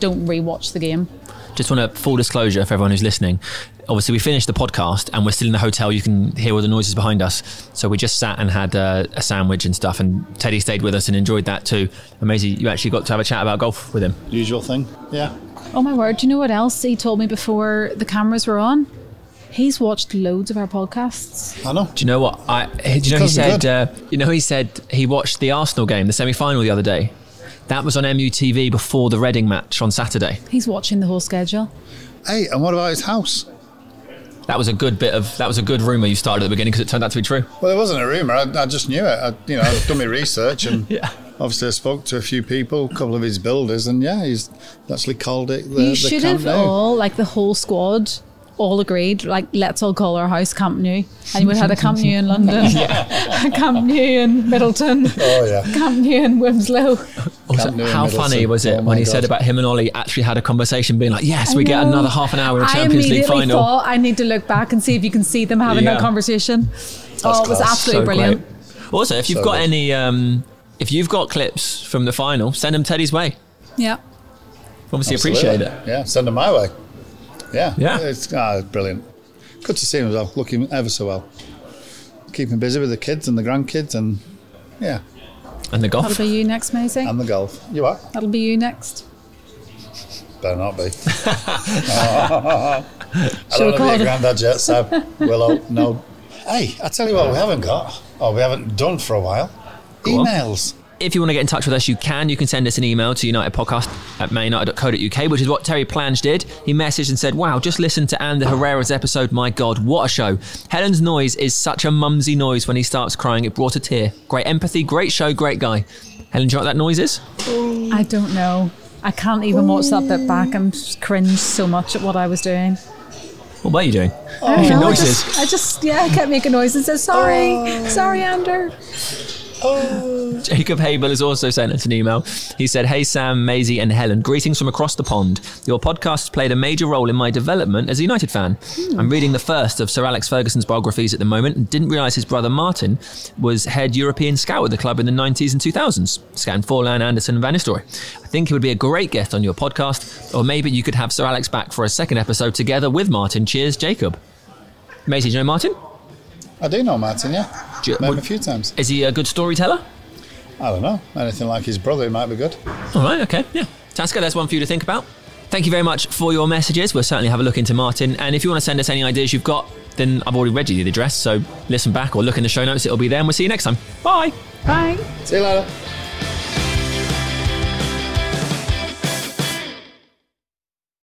don't rewatch the game. Just want a full disclosure for everyone who's listening. Obviously, we finished the podcast and we're still in the hotel. You can hear all the noises behind us. So we just sat and had uh, a sandwich and stuff. And Teddy stayed with us and enjoyed that too. Amazing. You actually got to have a chat about golf with him. Usual thing. Yeah. Oh my word! Do you know what else he told me before the cameras were on? He's watched loads of our podcasts. I know. Do you know what? I do you know he said? Uh, you know he said he watched the Arsenal game, the semi-final the other day. That was on MUTV before the Reading match on Saturday. He's watching the whole schedule. Hey, and what about his house? That was a good bit of that was a good rumor you started at the beginning because it turned out to be true. Well, it wasn't a rumor. I, I just knew it. I, you know, I've done my research and Yeah. obviously I spoke to a few people, a couple of his builders, and yeah, he's actually called it the, you the should Camp have Nou. all, like the whole squad, all agreed, like, let's all call our house Camp Nou. And we'd have had a Camp Nou in London, a Camp Nou in Middleton, Oh yeah. Camp Nou in Winslow. Also, Camp Nou in how Middleton. funny was it Oh when my he said about him and Ole actually had a conversation, being like, "Yes, we get another half an hour in a I Champions League immediately final." thought I need to look back and see if you can see them having Yeah. that conversation. oh, it was absolutely So brilliant. great. Also, if you've So got good. any, um, if you've got clips from the final, send them Teddy's way. Yeah. Obviously, Absolutely. appreciate it. Yeah, send them my way. Yeah. Yeah. It's ah, brilliant. Good to see him as well, looking ever so well. Keeping busy with the kids and the grandkids and yeah, And the golf. That'll golf. be you next, Maisie. and the golf. You are? That'll be you next. Better not be. I don't we want to call be it- a granddad yet, Seb. Willow, no. Hey, I tell you what, we haven't got, or we haven't done for a while. on. Emails. If you want to get in touch with us, you can. You can send us an email to unitedpodcast at manunited.co.uk, which is what Terry Plange did. He messaged and said, Wow, just listen to Ander Herrera's episode. My God, what a show. Helen's noise is such a mumsy noise when he starts crying. It brought a tear. Great empathy, great show, great guy. Helen, do you know what that noise is? I don't know. I can't even watch that bit back I'm cringe so much at what I was doing. What were you doing? Oh, I don't Making know, I just, I just, yeah, I kept making noises and said, sorry, oh. sorry, Ander. Jacob Habel has also sent us an email. He said, Hey Sam, Maisie, and Helen, greetings from across the pond. Your podcast played a major role in my development as a United fan. I'm hmm. reading the first of Sir Alex Ferguson's biographies at the moment and didn't realise his brother Martin was head European scout at the club in the 90s and 2000s. Scanned Forlan, Anderson, and Van Nistelrooy. I think he would be a great guest on your podcast, or maybe you could have Sir Alex back for a second episode together with Martin. Cheers, Jacob. Maisie, do you know Martin? I do know Martin, yeah. You- Met him a few times. Is he a good storyteller? I don't know. Anything like his brother, he might be good. All right, okay, yeah. Taska, there's one for you to think about. Thank you very much for your messages. We'll certainly have a look into Martin. And if you want to send us any ideas you've got, then I've already read you the address. So listen back or look in the show notes. It'll be there. And we'll see you next time. Bye. Bye. See you later.